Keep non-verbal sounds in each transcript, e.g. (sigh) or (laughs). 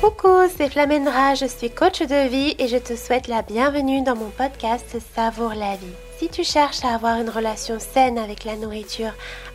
Coucou, c'est Flamendra, je suis coach de vie et je te souhaite la bienvenue dans mon podcast Savoure la vie. Si tu cherches à avoir une relation saine avec la nourriture,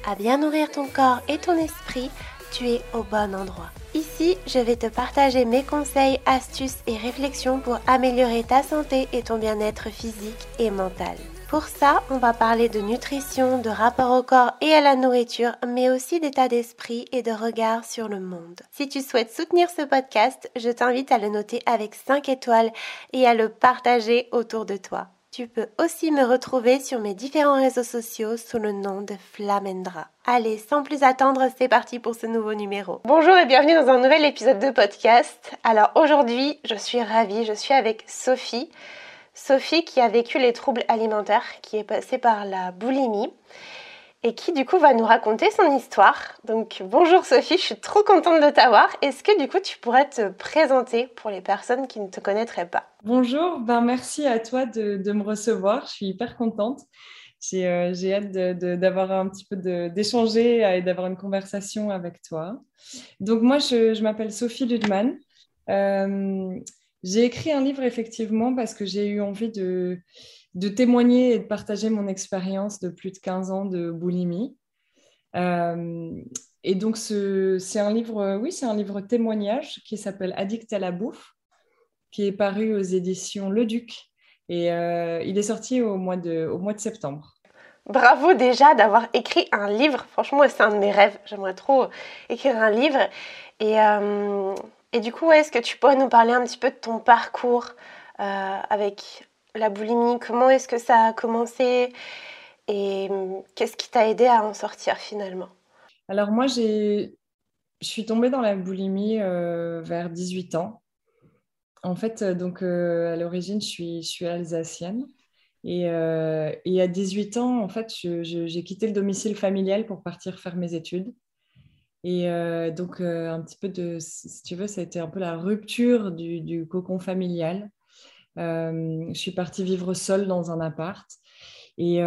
à bien nourrir ton corps et ton esprit, tu es au bon endroit. Ici, je vais te partager mes conseils, astuces et réflexions pour améliorer ta santé et ton bien-être physique et mental. Pour ça, on va parler de nutrition, de rapport au corps et à la nourriture, mais aussi d'état d'esprit et de regard sur le monde. Si tu souhaites soutenir ce podcast, je t'invite à le noter avec 5 étoiles et à le partager autour de toi. Tu peux aussi me retrouver sur mes différents réseaux sociaux sous le nom de Flamendra. Allez, sans plus attendre, c'est parti pour ce nouveau numéro. Bonjour et bienvenue dans un nouvel épisode de podcast. Alors aujourd'hui, je suis ravie, je suis avec Sophie. Sophie qui a vécu les troubles alimentaires, qui est passée par la boulimie et qui du coup va nous raconter son histoire. Donc bonjour Sophie, je suis trop contente de t'avoir. Est-ce que du coup tu pourrais te présenter pour les personnes qui ne te connaîtraient pas? Bonjour, ben merci à toi de, me recevoir, je suis hyper contente. J'ai euh, hâte d'avoir un petit peu d'échanger et d'avoir une conversation avec toi. Donc moi je, m'appelle Sophie Ludman. Euh, j'ai écrit un livre effectivement parce que j'ai eu envie de, témoigner et de partager mon expérience de plus de 15 ans de boulimie. Euh, et donc, c'est un livre, oui, c'est un livre témoignage qui s'appelle Addict à la bouffe, qui est paru aux éditions Le Duc. Et euh, il est sorti au mois, de, au mois de septembre. Bravo déjà d'avoir écrit un livre. Franchement, c'est un de mes rêves. J'aimerais trop écrire un livre. Et euh, et du coup, est-ce que tu pourrais nous parler un petit peu de ton parcours euh, avec la boulimie? Comment est-ce que ça a commencé? Et hum, qu'est-ce qui t'a aidé à en sortir finalement? Alors moi, je suis tombée dans la boulimie euh, vers 18 ans. En fait, euh, donc à l'origine, je suis, je suis alsacienne. Et, et, à 18 ans, en fait, j'ai quitté le domicile familial pour partir faire mes études. Et euh, donc, euh, un petit peu de, si tu veux, ça a été un peu la rupture du, cocon familial. Euh, je suis partie vivre seule dans un appart. Et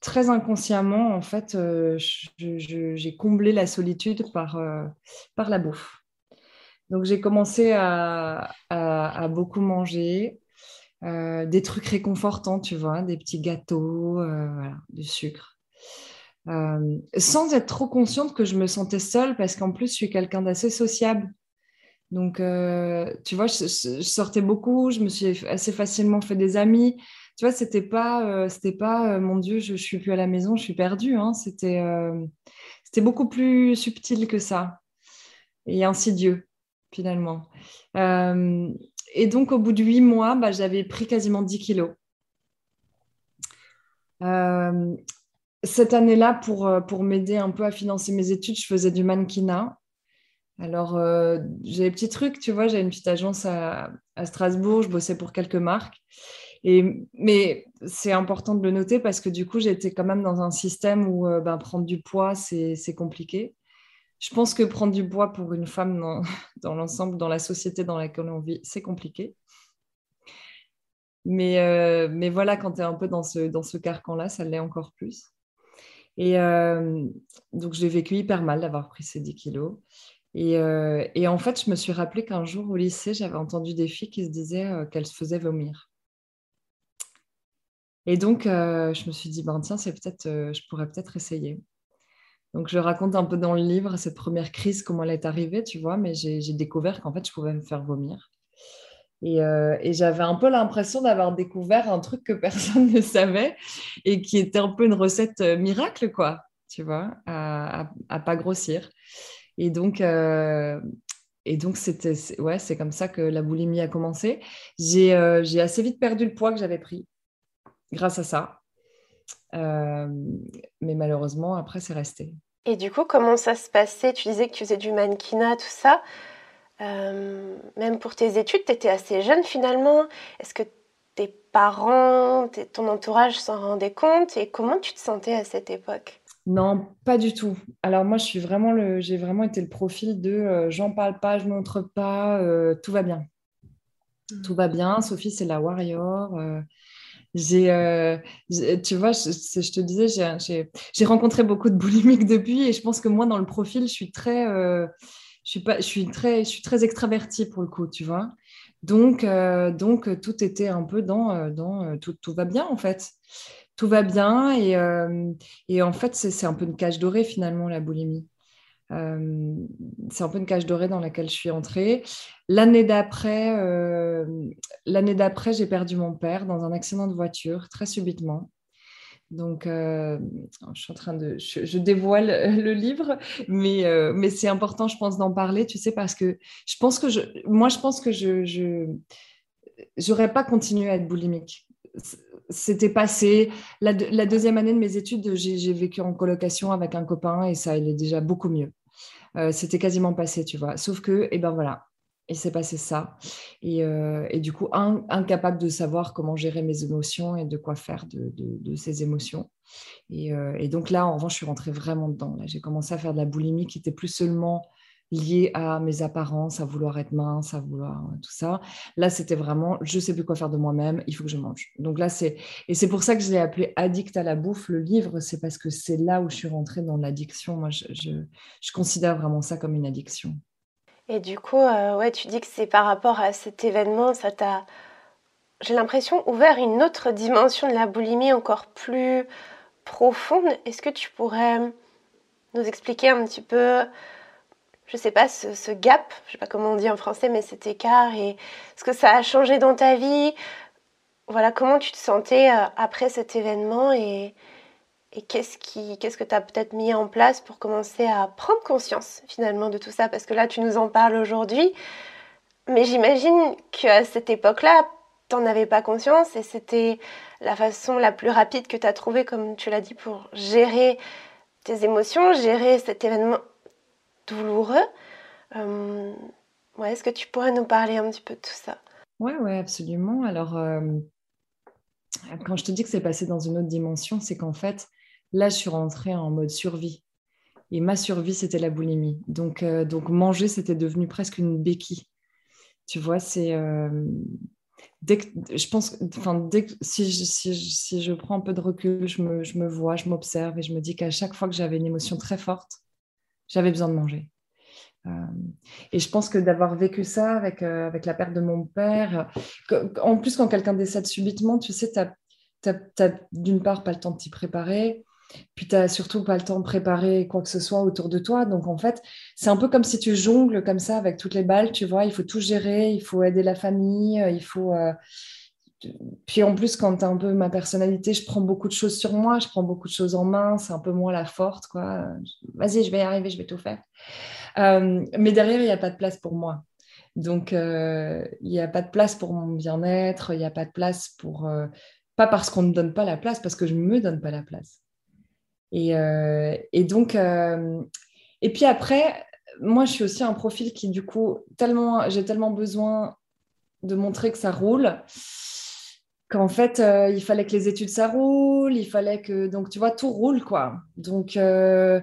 très inconsciemment, en fait, j'ai comblé la solitude par, la bouffe. Donc, j'ai commencé à, beaucoup manger. des trucs réconfortants, tu vois, des petits gâteaux, du sucre. Euh, sans être trop consciente que je me sentais seule parce qu'en plus, je suis quelqu'un d'assez sociable. Donc, euh, tu vois, je, sortais beaucoup, je me suis assez facilement fait des amis. Tu vois, c'était pas, euh, c'était pas, mon Dieu, je, je suis plus à la maison, je suis perdue. Hein. C'était, c'était beaucoup plus subtil que ça et insidieux finalement. et donc, au bout de huit mois, bah, j'avais pris quasiment 10 kilos. Euh, cette année-là, pour, euh, pour m'aider un peu à financer mes études, je faisais du mannequinat. Alors, euh, j'ai des petits trucs, tu vois, j'ai une petite agence à, Strasbourg, je bossais pour quelques marques. Et, mais c'est important de le noter parce que du coup, j'étais quand même dans un système où euh, ben, prendre du poids, c'est compliqué. Je pense que prendre du poids pour une femme dans, (laughs) dans l'ensemble, dans la société dans laquelle on vit, c'est compliqué. Mais, mais voilà, quand tu es un peu dans ce, dans ce carcan-là, ça l'est encore plus. Et euh, donc, j'ai vécu hyper mal d'avoir pris ces 10 kilos. Euh, et, en fait, je me suis rappelé qu'un jour au lycée, j'avais entendu des filles qui se disaient euh, qu'elles se faisaient vomir. Et donc, je me suis dit, ben, tiens, c'est peut-être, je pourrais peut-être essayer. Donc, je raconte un peu dans le livre cette première crise, comment elle est arrivée, tu vois, mais j'ai découvert qu'en fait, je pouvais me faire vomir. Euh, et, j'avais un peu l'impression d'avoir découvert un truc que (laughs) personne ne savait et qui était un peu une recette euh, miracle, quoi, tu vois, à, à, pas grossir. Et donc, euh, et donc c'était, ouais, c'est comme ça que la boulimie a commencé. J'ai, j'ai assez vite perdu le poids que j'avais pris grâce à ça. mais malheureusement, après, c'est resté. Et du coup, comment ça se passait? Tu disais que tu faisais du mannequinat, tout ça. Euh, même pour tes études, tu étais assez jeune finalement. Est-ce que tes parents, ton entourage s'en rendaient compte? Et comment tu te sentais à cette époque? Non, pas du tout. Alors moi, je suis vraiment le, j'ai vraiment été le profil de euh, j'en parle pas, je montre pas, euh, tout va bien. Mmh. Tout va bien. Sophie, c'est la warrior. j'ai, tu vois, je, te disais, j'ai rencontré beaucoup de boulimiques depuis et je pense que moi, dans le profil, je suis très, je suis très, je extravertie pour le coup, tu vois. Donc, donc tout était un peu dans, dans tout, va bien en fait tout va bien. Et, euh, et en fait, c'est un peu une cage dorée finalement, la boulimie. Euh, c'est un peu une cage dorée dans laquelle je suis entrée. L'année d'après, euh, l'année d'après, j'ai perdu mon père dans un accident de voiture très subitement. Donc, je suis en train de, je, dévoile le livre, mais, mais c'est important, je pense, d'en parler, tu sais, parce que je pense que je, moi, je pense que je, je, pas continué à être boulimique c'était passé. La, deuxième année de mes études, j'ai vécu en colocation avec un copain et ça allait déjà beaucoup mieux. Euh, c'était quasiment passé, tu vois. Sauf que, eh ben voilà, il s'est passé ça. Et, euh, du coup, incapable de savoir comment gérer mes émotions et de quoi faire de, ces émotions. Et, euh, et, donc là, en revanche, je suis rentrée vraiment dedans. J'ai commencé à faire de la boulimie qui était plus seulement lié à mes apparences, à vouloir être mince, à vouloir euh, tout ça. Là, c'était vraiment, je sais plus quoi faire de moi-même, il faut que je mange. Donc là, et c'est pour ça que je l'ai appelé Addict à la bouffe. Le livre, c'est parce que c'est là où je suis rentrée dans l'addiction. Moi, je, considère vraiment ça comme une addiction. Et du coup, euh, ouais, tu dis que c'est par rapport à cet événement, ça t'a, j'ai l'impression, ouvert une autre dimension de la boulimie encore plus profonde. Est-ce que tu pourrais nous expliquer un petit peu je sais pas, ce, gap, je sais pas comment on dit en français, mais cet écart et ce que ça a changé dans ta vie? Voilà, comment tu te sentais euh, après cet événement et, qu'est-ce, qui, qu'est-ce que tu as peut-être mis en place pour commencer à prendre conscience finalement de tout ça? Parce que là, tu nous en parles aujourd'hui, mais j'imagine qu'à cette époque-là, tu n'en avais pas conscience et c'était la façon la plus rapide que tu as trouvée, comme tu l'as dit, pour gérer tes émotions, gérer cet événement douloureux. Euh, ouais, Est-ce que tu pourrais nous parler un petit peu de tout ça? Oui, ouais, absolument. Alors, euh, quand je te dis que c'est passé dans une autre dimension, c'est qu'en fait, là, je suis rentrée en mode survie. Et ma survie, c'était la boulimie. Donc, euh, donc manger, c'était devenu presque une béquille. Tu vois, c'est... Dès que, je pense, enfin, dès que, si, je, si, si, je prends un peu de recul, je me, je me vois, je m'observe et je me dis qu'à chaque fois que j'avais une émotion très forte, j'avais besoin de manger. Euh, et je pense que d'avoir vécu ça avec, euh, avec la perte de mon père, en plus quand quelqu'un décède subitement, tu sais, tu n'as d'une part pas le temps de t'y préparer, puis tu n'as surtout pas le temps de préparer quoi que ce soit autour de toi. Donc en fait, c'est un peu comme si tu jongles comme ça avec toutes les balles, tu vois, il faut tout gérer, il faut aider la famille, il faut... Euh, puis en plus, quand tu as un peu ma personnalité, je prends beaucoup de choses sur moi, je prends beaucoup de choses en main, c'est un peu moins la forte, quoi. Vas-y, je vais y arriver, je vais tout faire. Euh, mais derrière, il n'y a pas de place pour moi. Donc, euh, il n'y a pas de place pour mon bien-être, il n'y a pas de place pour... Euh, pas parce qu'on ne donne pas la place, parce que je ne me donne pas la place. Et, et donc... et puis après, moi, je suis aussi un profil qui, du coup, tellement, j'ai tellement besoin de montrer que ça roule qu'en fait, euh, il fallait que les études, ça roule, il fallait que... Donc, tu vois, tout roule, quoi. Donc, euh,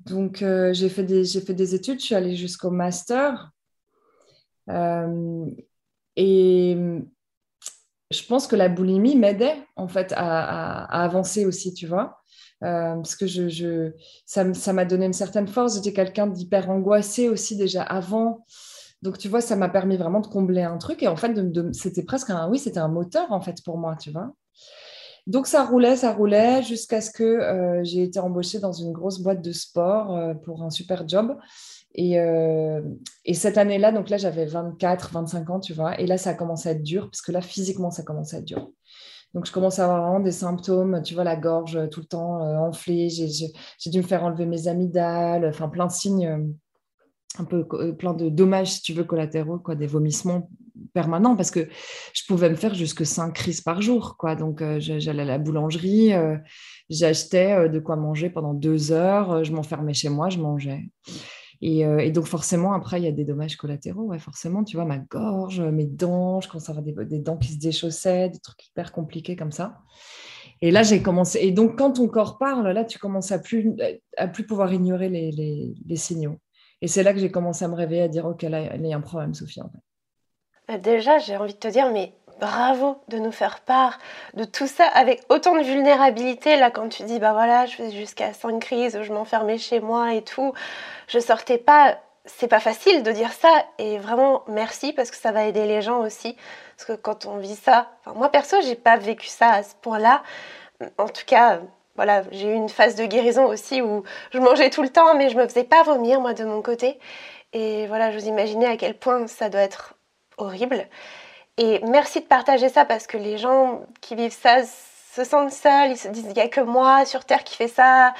donc euh, j'ai fait, des, fait des études, je suis allée jusqu'au master. et je pense que la boulimie m'aidait, en fait, à, avancer aussi, tu vois. Parce que ça m'a donné une certaine force. J'étais quelqu'un d'hyper angoissé aussi déjà avant. Donc, tu vois, ça m'a permis vraiment de combler un truc. Et en fait, c'était presque un, oui, c'était un moteur, en fait, pour moi, tu vois. Donc, ça roulait, ça roulait, jusqu'à ce que euh, j'ai été embauchée dans une grosse boîte de sport euh, pour un super job. Et, euh, et cette année-là, donc là, j'avais 24, 25 ans, tu vois. Et là, ça a commencé à être dur, parce que là, physiquement, ça commençait à être dur. Donc, je commence à avoir vraiment des symptômes, tu vois, la gorge tout le temps enflée. J'ai dû me faire enlever mes amygdales, enfin, plein de signes un peu euh, plein de dommages, si tu veux, collatéraux, quoi, des vomissements permanents, parce que je pouvais me faire jusque 5 crises par jour. Quoi. Donc, euh, j'allais à la boulangerie, euh, j'achetais de quoi manger pendant deux heures, je m'enfermais chez moi, je mangeais. Et, donc, forcément, après, il y a des dommages collatéraux. Ouais, forcément, tu vois, ma gorge, mes dents, je commence à avoir des, dents qui se déchaussaient, des trucs hyper compliqués comme ça. Et là, j'ai commencé. Et donc, quand ton corps parle, là, tu commences à plus, à plus pouvoir ignorer les, signaux. Et c'est là que j'ai commencé à me réveiller, à dire, OK, là, il y a un problème, Sophie. Bah, déjà, j'ai envie de te dire, mais bravo de nous faire part de tout ça avec autant de vulnérabilité. Là, quand tu dis, bah voilà, je faisais jusqu'à 5 crises, je m'enfermais chez moi et tout, je sortais pas. C'est pas facile de dire ça et vraiment merci parce que ça va aider les gens aussi. Parce que quand on vit ça, moi perso, j'ai pas vécu ça à ce point-là. En tout cas, voilà, j'ai eu une phase de guérison aussi où je mangeais tout le temps, mais je me faisais pas vomir moi de mon côté. Et voilà, je vous imaginez à quel point ça doit être horrible. Et merci de partager ça parce que les gens qui vivent ça se sentent seuls, ils se disent il n'y a que moi sur Terre qui fait ça,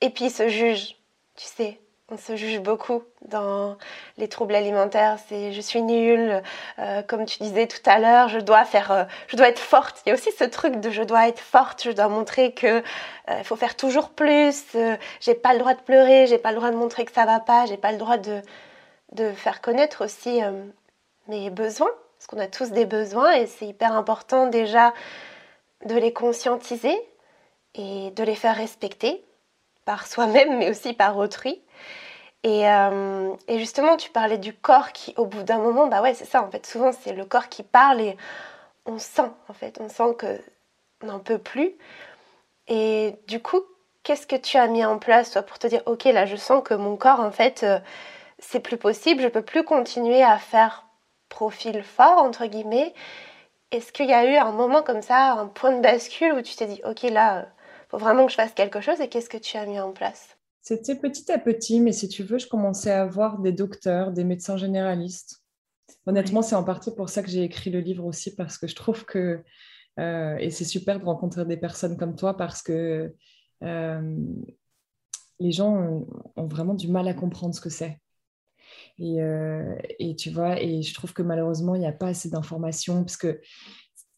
et puis ils se jugent, tu sais. On se juge beaucoup dans les troubles alimentaires. C'est je suis nulle, euh, comme tu disais tout à l'heure, je dois faire, euh, je dois être forte. Il y a aussi ce truc de je dois être forte, je dois montrer que euh, faut faire toujours plus. j'ai pas le droit de pleurer, j'ai pas le droit de montrer que ça va pas, j'ai pas le droit de de faire connaître aussi mes besoins qu'on a tous des besoins et c'est hyper important déjà de les conscientiser et de les faire respecter par soi-même mais aussi par autrui. Et, euh, et, justement, tu parlais du corps qui, au bout d'un moment, bah ouais, c'est ça, en fait, souvent c'est le corps qui parle et on sent, en fait, on sent que n'en peut plus. Et du coup, qu'est-ce que tu as mis en place, toi, pour te dire, ok, là, je sens que mon corps, en fait, euh, c'est plus possible, je peux plus continuer à faire profil fort, entre guillemets. Est-ce qu'il y a eu un moment comme ça, un point de bascule où tu t'es dit, ok, là, euh, faut vraiment que je fasse quelque chose et qu'est-ce que tu as mis en place? C'était petit à petit, mais si tu veux, je commençais à voir des docteurs, des médecins généralistes. Honnêtement, c'est en partie pour ça que j'ai écrit le livre aussi, parce que je trouve que, euh, et c'est super de rencontrer des personnes comme toi, parce que euh, les gens ont vraiment du mal à comprendre ce que c'est. Euh, et, tu vois, et je trouve que malheureusement, il n'y a pas assez d'informations parce que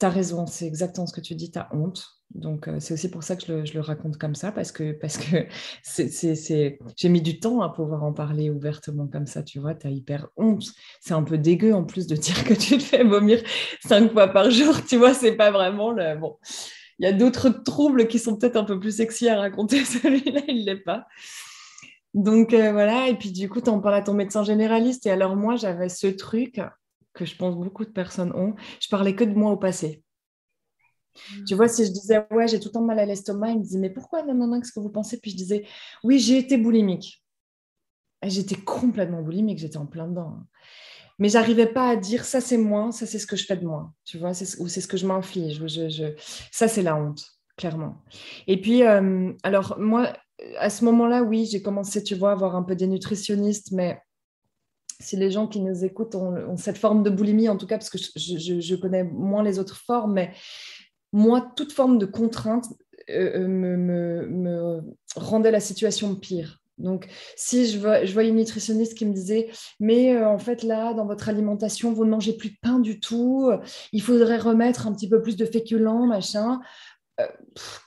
tu as raison, c'est exactement ce que tu dis, tu as honte. Donc, euh, c'est aussi pour ça que je le, raconte comme ça, parce que, parce que (laughs) j'ai mis du temps à pouvoir en parler ouvertement comme ça, tu vois, tu as hyper honte. C'est un peu dégueu en plus de (laughs) dire que tu te fais vomir cinq fois par jour, tu vois, c'est pas vraiment. Bon, il y a d'autres troubles qui sont peut-être un peu plus sexy à raconter, (laughs) celui-là, il ne l'est pas. Donc euh, voilà, et puis du coup, tu en parles à ton médecin généraliste. Et alors moi, j'avais ce truc que je pense beaucoup de personnes ont. Je parlais que de moi au passé. Hmm. Tu vois, si je disais, ouais, j'ai tout le temps mal à l'estomac, il me disait, mais pourquoi, non, non, non, qu'est-ce que vous pensez? Puis je disais, oui, j'ai été boulimique. J'étais complètement boulimique, j'étais en plein dedans. Mais j'arrivais pas à dire, ça c'est moi, ça c'est ce que je fais de moi, tu vois, ou c'est ce que je m'inflige. Je, Ça c'est la honte, clairement. Et puis, euh, alors moi, à ce moment-là, oui, j'ai commencé, tu vois, à avoir un peu des nutritionnistes, mais si les gens qui nous écoutent ont, cette forme de boulimie, en tout cas, parce que je, connais moins les autres formes, mais moi, toute forme de contrainte euh, euh, me, rendait la situation pire. Donc, si je vois, je une nutritionniste qui me disait, mais euh, en fait, là, dans votre alimentation, vous ne mangez plus de pain du tout, il faudrait remettre un petit peu plus de féculents, machin,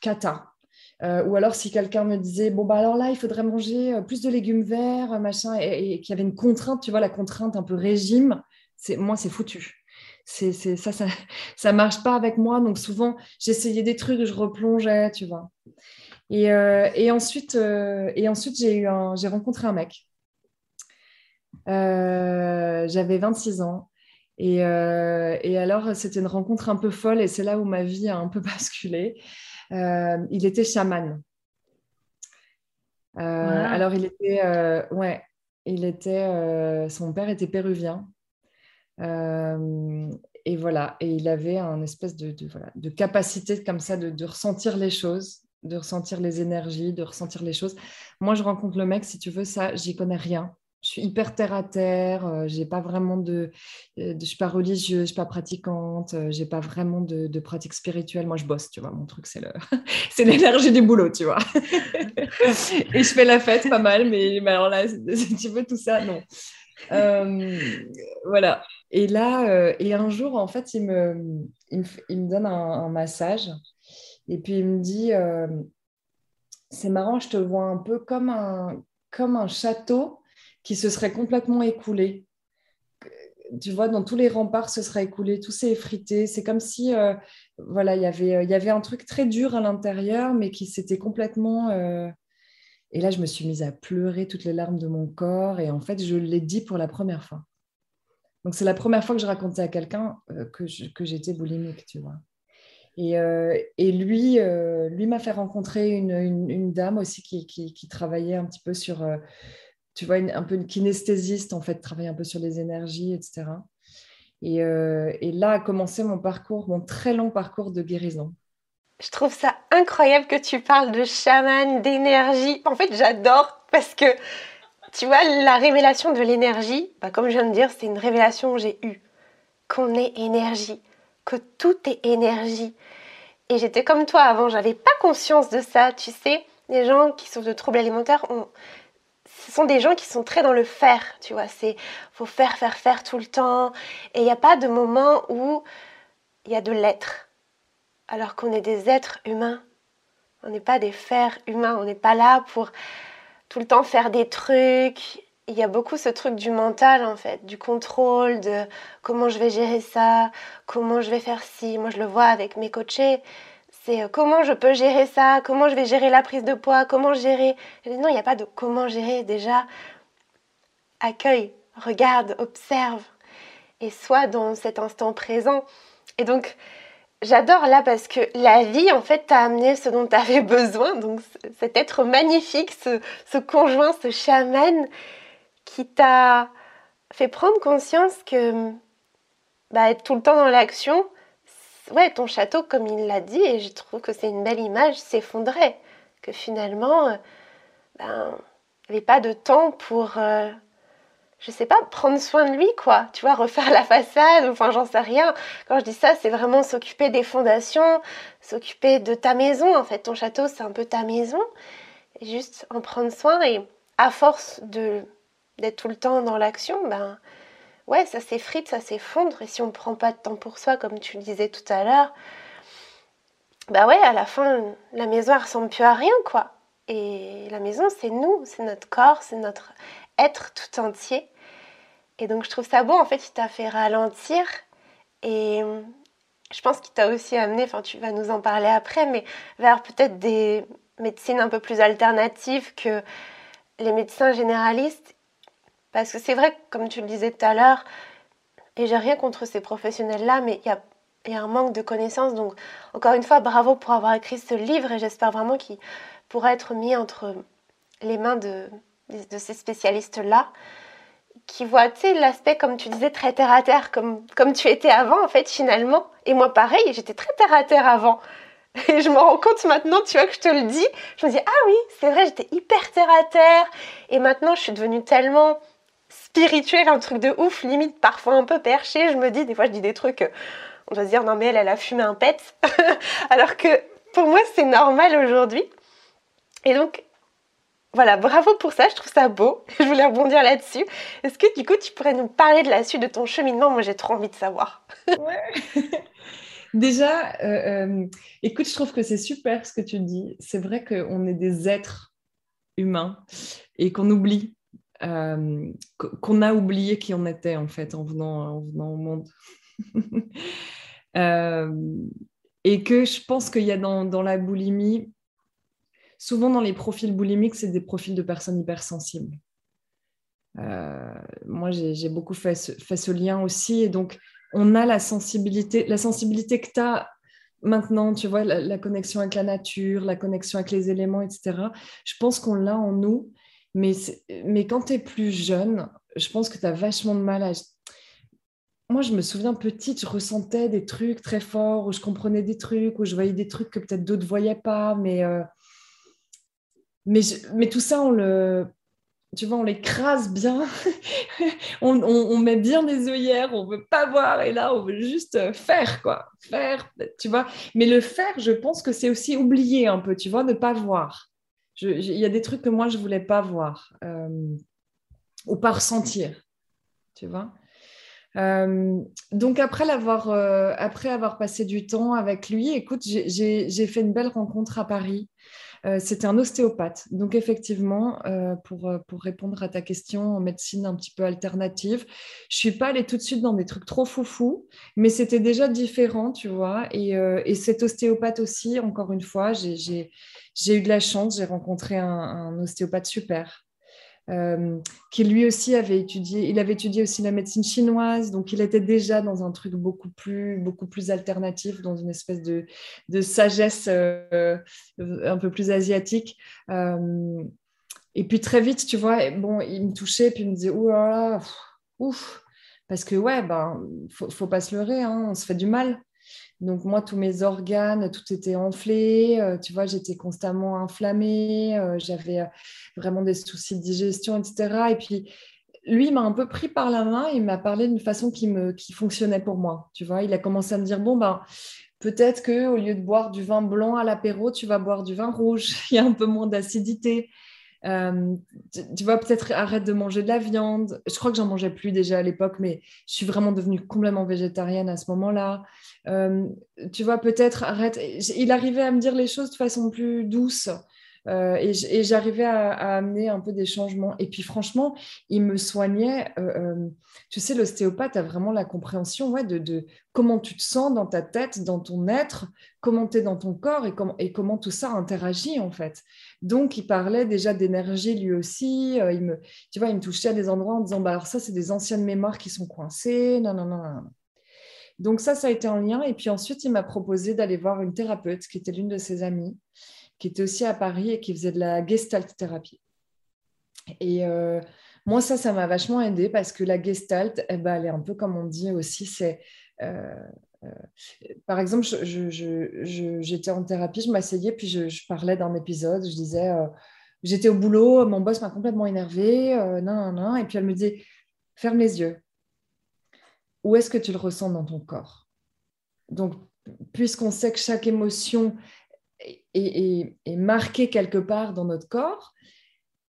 cata. Euh, ou alors si quelqu'un me disait, bon, bah alors là, il faudrait manger euh, plus de légumes verts, euh, machin, et, qu'il y avait une contrainte, tu vois, la contrainte un peu régime, c'est, moi, c'est foutu. C'est, ça, ça, (laughs) ça marche pas avec moi. Donc souvent, j'essayais des trucs, je replongeais, tu vois. Et, et ensuite, et ensuite j'ai, j'ai rencontré un mec. j'avais 26 ans. Et, et alors, c'était une rencontre un peu folle et c'est là où ma vie a un peu (laughs) basculé. Euh, il était chaman. Euh, alors, il était, euh, ouais, il était, son père était péruvien. et voilà, et il avait un espèce de, de, capacité comme ça de, de, ressentir les choses, de ressentir les énergies, de ressentir les choses. Moi, je rencontre le mec, si tu veux, ça, j'y connais rien je suis hyper terre à terre, euh, j'ai pas vraiment de, euh, de, je suis pas religieuse, je suis pas pratiquante, euh, j'ai pas vraiment de, pratique spirituelle. Moi, je bosse, tu vois. Mon truc, c'est le, (laughs) c'est l'énergie du boulot, tu vois. (laughs) et je fais la fête pas mal, mais, alors là, si tu veux tout ça, non. voilà. Et là, et un jour, en fait, il me, il me, donne un, massage et puis il me dit, c'est marrant, je te vois un peu comme un, comme un château qui se serait complètement écoulé. Tu vois, dans tous les remparts, se serait écoulé, tout s'est effrité. C'est comme si, euh, voilà, y il y avait un truc très dur à l'intérieur, mais qui s'était complètement. Euh, et là, je me suis mise à pleurer toutes les larmes de mon corps. Et en fait, je l'ai dit pour la première fois. Donc, c'est la première fois que je racontais à quelqu'un que j'étais boulimique, tu vois. Et, lui, lui m'a fait rencontrer une, dame aussi qui, travaillait un petit peu sur, tu vois, un peu une kinesthésiste, en fait, travaille un peu sur les énergies, etc. Et, et là a commencé mon parcours, mon très long parcours de guérison. Je trouve ça incroyable que tu parles de chaman, d'énergie. En fait, j'adore parce que, tu vois, la révélation de l'énergie, bah, comme je viens de dire, c'est une révélation que j'ai eue. Qu'on est énergie, que tout est énergie. Et j'étais comme toi avant, j'avais pas conscience de ça. Tu sais, les gens qui souffrent de troubles alimentaires, ce sont des gens qui sont très dans le faire. Tu vois, c'est faut faire, faire, faire tout le temps. Et il n'y a pas de moment où il y a de l'être alors qu'on est des êtres humains. On n'est pas des fers humains, on n'est pas là pour tout le temps faire des trucs. Il y a beaucoup ce truc du mental en fait, du contrôle, de comment je vais gérer ça, comment je vais faire ci. Moi je le vois avec mes coachés, c'est euh, comment je peux gérer ça, comment je vais gérer la prise de poids, comment gérer? Non, il n'y a pas de comment gérer déjà. Accueille, regarde, observe et sois dans cet instant présent. Et donc, J'adore là parce que la vie, en fait, t'a amené ce dont tu avais (laughs) besoin. Donc, cet être magnifique, ce, conjoint, ce chaman qui t'a fait prendre conscience que bah, être tout le temps dans l'action, ouais, ton château, comme il l'a dit, et je trouve que c'est une belle image, s'effondrait. Que finalement, euh, ben, il n'y avait pas de temps pour. Euh, je sais pas, prendre soin de lui, quoi. Tu vois, refaire la façade, enfin, j'en sais rien. Quand je dis ça, c'est vraiment s'occuper des fondations, s'occuper de ta maison. En fait, ton château, c'est un peu ta maison. Juste en prendre soin et à force de d'être tout le temps dans l'action, ben ouais, ça s'effrite, ça s'effondre. Et si on ne prend pas de temps pour soi, comme tu le disais tout à l'heure, bah ouais, à la fin, la maison elle ressemble plus à rien, quoi. Et la maison, c'est nous, c'est notre corps, c'est notre être tout entier. Et donc je trouve ça beau, en fait, il t'a fait ralentir et je pense qu'il t'a aussi amené, enfin tu vas nous en parler après, mais vers peut-être des médecines un peu plus alternatives que les médecins généralistes. Parce que c'est vrai, comme tu le disais tout à l'heure, et j'ai rien contre ces professionnels-là, mais il y a, un manque de connaissances. Donc encore une fois, bravo pour avoir écrit ce livre et j'espère vraiment qu'il pourra être mis entre les mains de, ces spécialistes-là qui voient, l'aspect, comme tu disais, très terre à terre, comme, comme tu étais avant, en fait, finalement. Et moi, pareil, j'étais très terre à terre avant. (laughs) Et je me rends compte maintenant, tu vois, que je te le dis. Je me dis, ah oui, c'est vrai, j'étais hyper terre à terre. Et maintenant, je suis devenue tellement spirituelle, un truc de ouf, limite parfois un peu perché. Je me dis, des fois, je dis des trucs, on doit se dire, non, mais elle, elle a fumé un pet. (laughs) Alors que pour moi, c'est normal aujourd'hui. Et donc, voilà, bravo pour ça, je trouve ça beau. (laughs) Je voulais rebondir là-dessus. Est-ce que du coup, tu pourrais nous parler de la suite de ton cheminement? Moi, j'ai trop envie de savoir. (laughs) Déjà, euh, euh, écoute, je trouve que c'est super ce que tu dis. C'est vrai qu'on est des êtres humains et qu'on oublie, euh, qu'on a oublié qui on était en fait en venant, en venant au monde. (laughs) et que je pense qu'il y a dans, dans la boulimie souvent dans les profils boulimiques, c'est des profils de personnes hypersensibles. Euh, moi, j'ai beaucoup fait ce, lien aussi. Et donc, on a la sensibilité, la sensibilité que tu as maintenant, tu vois, la, connexion avec la nature, la connexion avec les éléments, etc. Je pense qu'on l'a en nous. Mais, mais quand tu es plus jeune, je pense que tu as vachement de mal à... Moi, je me souviens petite, je ressentais des trucs très forts, où je comprenais des trucs, où je voyais des trucs que peut-être d'autres ne voyaient pas, mais... Euh, mais, mais tout ça, on le, tu vois, on l'écrase bien, (laughs) on, on, met bien des œillères, on veut pas voir, et là, on veut juste faire, quoi. Faire, tu vois. Mais le faire, je pense que c'est aussi oublier un peu, tu vois, ne pas voir. Il y a des trucs que moi, je voulais pas voir euh, ou pas ressentir, tu vois. Euh, donc après l'avoir, euh, après avoir passé du temps avec lui, écoute, j'ai fait une belle rencontre à Paris c'était un ostéopathe. Donc effectivement, euh, pour, euh, pour répondre à ta question en médecine un petit peu alternative, je suis pas allée tout de suite dans des trucs trop foufou, mais c'était déjà différent, tu vois. Et, et cet ostéopathe aussi, encore une fois, j'ai eu de la chance, j'ai rencontré un, ostéopathe super. Euh, qui lui aussi avait étudié, il avait étudié aussi la médecine chinoise, donc il était déjà dans un truc beaucoup plus, beaucoup plus alternatif, dans une espèce de, de sagesse euh, un peu plus asiatique. Euh, et puis très vite, tu vois, bon, il me touchait, puis il me disait, oh là là, ouf, parce que ouais, ben, faut, faut pas se leurrer, hein, on se fait du mal. Donc moi, tous mes organes, tout était enflé. Euh, tu vois, j'étais constamment inflammée. Euh, j'avais euh, vraiment des soucis de digestion, etc. Et puis, lui, m'a un peu pris par la main. Il m'a parlé d'une façon qui, me, qui fonctionnait pour moi. Tu vois, il a commencé à me dire, bon, ben, peut-être que au lieu de boire du vin blanc à l'apéro, tu vas boire du vin rouge. (laughs) il y a un peu moins d'acidité. Euh, tu, vois, peut-être arrête de manger de la viande. Je crois que j'en mangeais plus déjà à l'époque, mais je suis vraiment devenue complètement végétarienne à ce moment-là. Euh, tu vois, peut-être arrête. Il arrivait à me dire les choses de façon plus douce. Euh, et, j'arrivais à, amener un peu des changements. Et puis franchement, il me soignait. Euh, euh, tu sais, l'ostéopathe a vraiment la compréhension ouais, de, comment tu te sens dans ta tête, dans ton être, comment tu es dans ton corps et, comment tout ça interagit en fait. Donc, il parlait déjà d'énergie lui aussi. il me, tu vois, il me touchait à des endroits en disant, bah, alors ça, c'est des anciennes mémoires qui sont coincées. Non, non, non. Donc ça, ça a été en lien. Et puis ensuite, il m'a proposé d'aller voir une thérapeute qui était l'une de ses amies qui était aussi à Paris et qui faisait de la gestalt thérapie. Et euh, moi, ça, ça m'a vachement aidé parce que la gestalt, eh ben, elle est un peu comme on dit aussi, c'est... Euh, euh, par exemple, j'étais en thérapie, je m'asseyais, puis je, parlais d'un épisode, je disais, j'étais au boulot, mon boss m'a complètement énervé, non, non, non, et puis elle me dit, ferme les yeux. Où est-ce que tu le ressens dans ton corps? Donc, puisqu'on sait que chaque émotion est, marqué quelque part dans notre corps,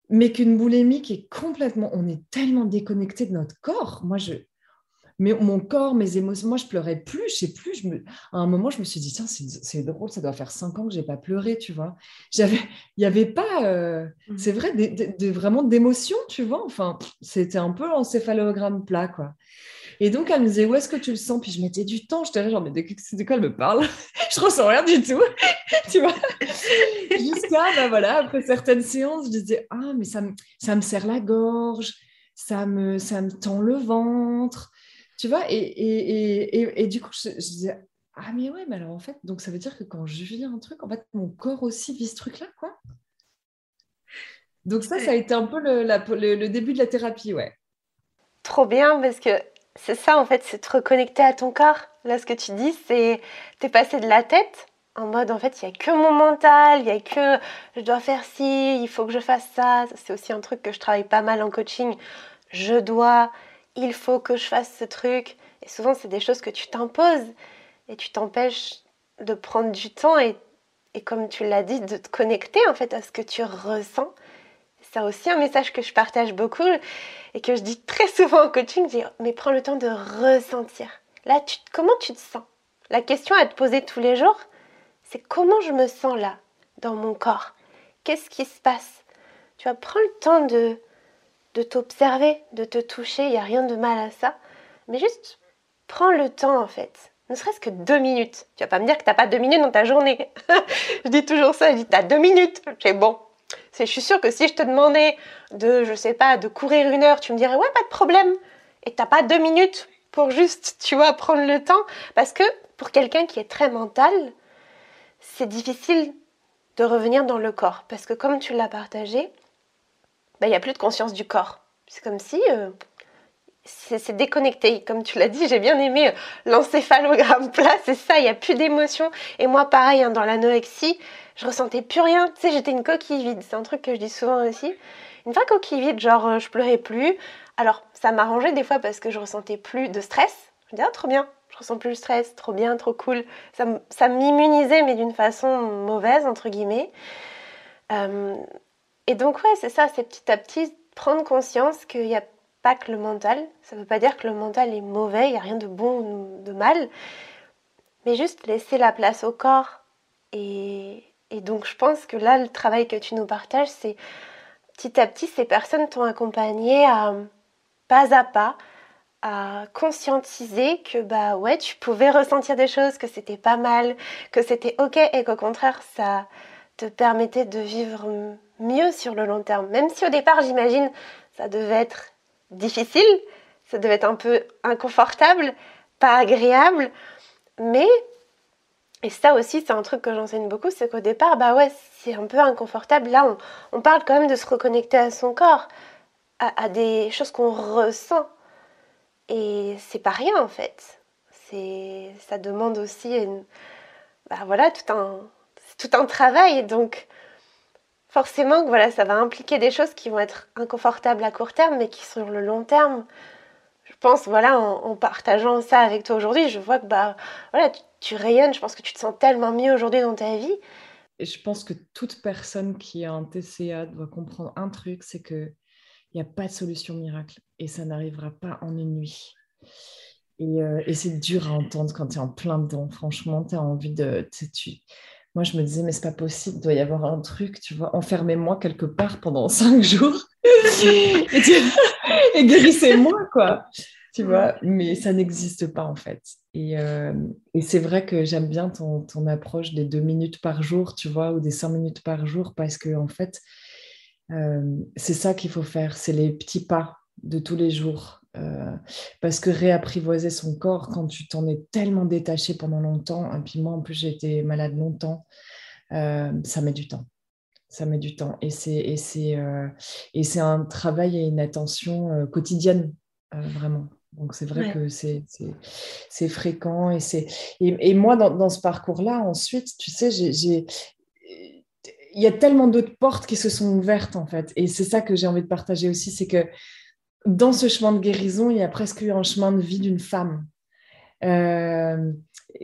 mais qu'une boulimie qui est complètement, on est tellement déconnecté de notre corps. Moi, je, mais mon corps, mes émotions, moi, je pleurais plus, je sais plus. Je me, à un moment, je me suis dit, tiens, c'est drôle, ça doit faire cinq ans que j'ai pas pleuré, tu vois. J'avais, il n'y avait pas, euh, mmh. c'est vrai, vraiment d'émotions, tu vois. Enfin, c'était un peu encéphalogramme plat, quoi. Et donc, elle me disait, où est-ce que tu le sens? Puis je mettais du temps. Je là, genre, mais de, quoi elle me parle? (laughs) Je ressens rien du tout. (laughs) tu vois? Jusqu'à, ben voilà, après certaines séances, je disais, ah, mais ça me, ça me serre la gorge, ça me, ça me tend le ventre. Tu vois? Et, et, et, et, du coup, je, disais, ah, mais ouais, mais alors en fait, donc ça veut dire que quand je vis un truc, en fait, mon corps aussi vit ce truc-là, quoi. Donc ça, ça a été un peu le, le, le début de la thérapie, ouais. Trop bien, parce que c'est ça en fait, c'est te reconnecter à ton corps. Là, ce que tu dis, c'est t'es passé de la tête en mode en fait, il n'y a que mon mental, il n'y a que je dois faire ci, il faut que je fasse ça. C'est aussi un truc que je travaille pas mal en coaching. Je dois, il faut que je fasse ce truc. Et souvent, c'est des choses que tu t'imposes et tu t'empêches de prendre du temps et, et comme tu l'as dit, de te connecter en fait à ce que tu ressens c'est aussi un message que je partage beaucoup et que je dis très souvent en coaching, je mais prends le temps de ressentir. Là, comment tu te sens? La question à te poser tous les jours, c'est comment je me sens là, dans mon corps? Qu'est-ce qui se passe? Tu vas prendre le temps de, de t'observer, de te toucher, il n'y a rien de mal à ça. Mais juste, prends le temps en fait. Ne serait-ce que deux minutes. Tu vas pas me dire que tu n'as pas deux minutes dans ta journée. (laughs) je dis toujours ça, je dis as deux minutes. C'est bon, je suis sûre que si je te demandais de, je sais pas, de courir une heure, tu me dirais ouais, pas de problème. Et t'as pas deux minutes pour juste, tu vois, prendre le temps. Parce que pour quelqu'un qui est très mental, c'est difficile de revenir dans le corps. Parce que comme tu l'as partagé, bah, il n'y a plus de conscience du corps. C'est comme si euh, c'est déconnecté. Comme tu l'as dit, j'ai bien aimé euh, l'encéphalogramme (laughs) plat, c'est ça, il n'y a plus d'émotion. Et moi, pareil, hein, dans l'anorexie, je ressentais plus rien. Tu sais, j'étais une coquille vide. C'est un truc que je dis souvent aussi. Une vraie coquille vide, genre euh, je pleurais plus. Alors, ça m'arrangeait des fois parce que je ressentais plus de stress. Je me disais, ah, trop bien, je ressens plus le stress, trop bien, trop cool. Ça, m'immunisait, mais d'une façon mauvaise, entre guillemets. Euh, et donc, ouais, c'est ça, c'est petit à petit prendre conscience qu'il n'y a pas que le mental. Ça ne veut pas dire que le mental est mauvais, il n'y a rien de bon ou de mal. Mais juste laisser la place au corps et, et donc je pense que là, le travail que tu nous partages, c'est petit à petit, ces personnes t'ont accompagné à pas à pas à conscientiser que bah ouais, tu pouvais ressentir des choses, que c'était pas mal, que c'était ok et qu'au contraire, ça te permettait de vivre mieux sur le long terme. Même si au départ, j'imagine, ça devait être difficile, ça devait être un peu inconfortable, pas agréable, mais et ça aussi, c'est un truc que j'enseigne beaucoup, c'est qu'au départ, bah ouais, c'est un peu inconfortable. Là, on, parle quand même de se reconnecter à son corps, à, des choses qu'on ressent. Et c'est pas rien en fait. Ça demande aussi, bah voilà, tout un, tout un travail. Donc, forcément, voilà, ça va impliquer des choses qui vont être inconfortables à court terme, mais qui sur le long terme, je pense, voilà, en, partageant ça avec toi aujourd'hui, je vois que bah, voilà, tu, rayonnes. Je pense que tu te sens tellement mieux aujourd'hui dans ta vie. Et je pense que toute personne qui a un TCA doit comprendre un truc, c'est que il n'y a pas de solution miracle et ça n'arrivera pas en une nuit. Et, euh, c'est dur à entendre quand tu es en plein dedans. Franchement, tu as envie de. Tu, moi, je me disais, mais c'est pas possible, il doit y avoir un truc, tu vois, enfermez-moi quelque part pendant (laughs) cinq jours et, (laughs) et guérissez-moi, quoi. Tu vois, mais ça n'existe pas en fait. Et, euh, et c'est vrai que j'aime bien ton, ton, approche des deux minutes par jour, tu vois, ou des cinq minutes par jour, parce que en fait, euh, c'est ça qu'il faut faire, c'est les petits pas de tous les jours. Euh, parce que réapprivoiser son corps quand tu t'en es tellement détaché pendant longtemps, et puis moi en plus j'ai été malade longtemps, ça met du temps ça met du temps. Et c'est, et et c'est un travail et une attention quotidienne, vraiment. Donc c'est vrai que c'est, fréquent. Et, c'est... Et, moi, dans, dans ce parcours-là, ensuite, tu sais, j'ai, il y a tellement d'autres portes qui se sont ouvertes, en fait. Et c'est ça que j'ai envie de partager aussi, c'est que dans ce chemin de guérison, il y a presque eu un chemin de vie d'une femme. Euh,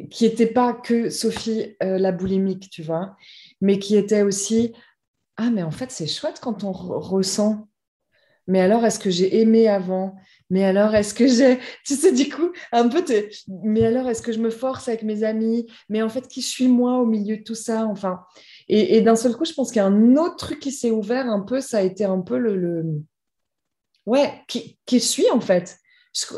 qui n'était pas que Sophie euh, la boulimique, tu vois, mais qui était aussi ah mais en fait c'est chouette quand on ressent. Mais alors est-ce que j'ai aimé avant? Mais alors, est-ce que j'ai, (laughs) tu sais, du coup, un peu, mais alors, est-ce que je me force avec mes amis? Mais en fait, qui suis moi au milieu de tout ça? Enfin, et, d'un seul coup, je pense qu'il y a un autre truc qui s'est ouvert un peu, ça a été un peu le, ouais, qui, qui suis en fait.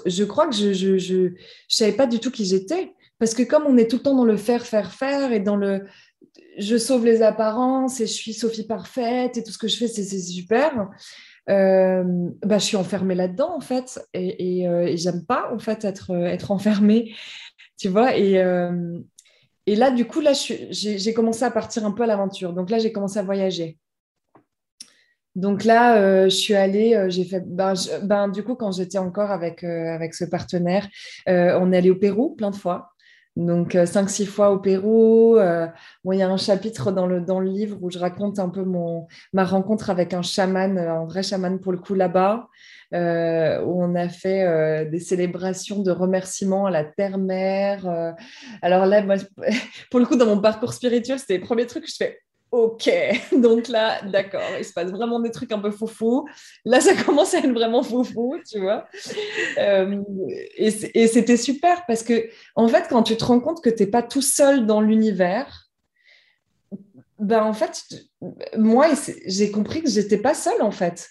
Je, crois que je, je, je, savais pas du tout qui j'étais. Parce que comme on est tout le temps dans le faire, faire, faire et dans le je sauve les apparences et je suis Sophie parfaite et tout ce que je fais, c'est super. Euh, bah, je suis enfermée là-dedans en fait et, et, euh, j'aime pas en fait être, euh, être enfermée, tu vois. Et, et là, du coup, là, j'ai commencé à partir un peu à l'aventure. Donc là, j'ai commencé à voyager. Donc là, je suis allée, j'ai fait, ben, ben, du coup, quand j'étais encore avec, avec ce partenaire, on est allé au Pérou plein de fois. Donc, euh, cinq, six fois au Pérou. Euh, il y a un chapitre dans le, dans le livre où je raconte un peu mon, ma rencontre avec un chaman, euh, un vrai chaman pour le coup là-bas, où on a fait des célébrations de remerciements à la terre-mère. alors là, (laughs) pour le coup, dans mon parcours spirituel, c'était le premier truc que je fais Ok, (laughs) donc là, d'accord, il se passe vraiment des trucs un peu foufou. Là, ça (laughs) commence à être vraiment foufou, tu vois. Euh, et c'était super parce que, en fait, quand tu te rends compte que tu n'es pas tout seul dans l'univers, ben en fait, moi, j'ai compris que j'étais pas seule, en fait.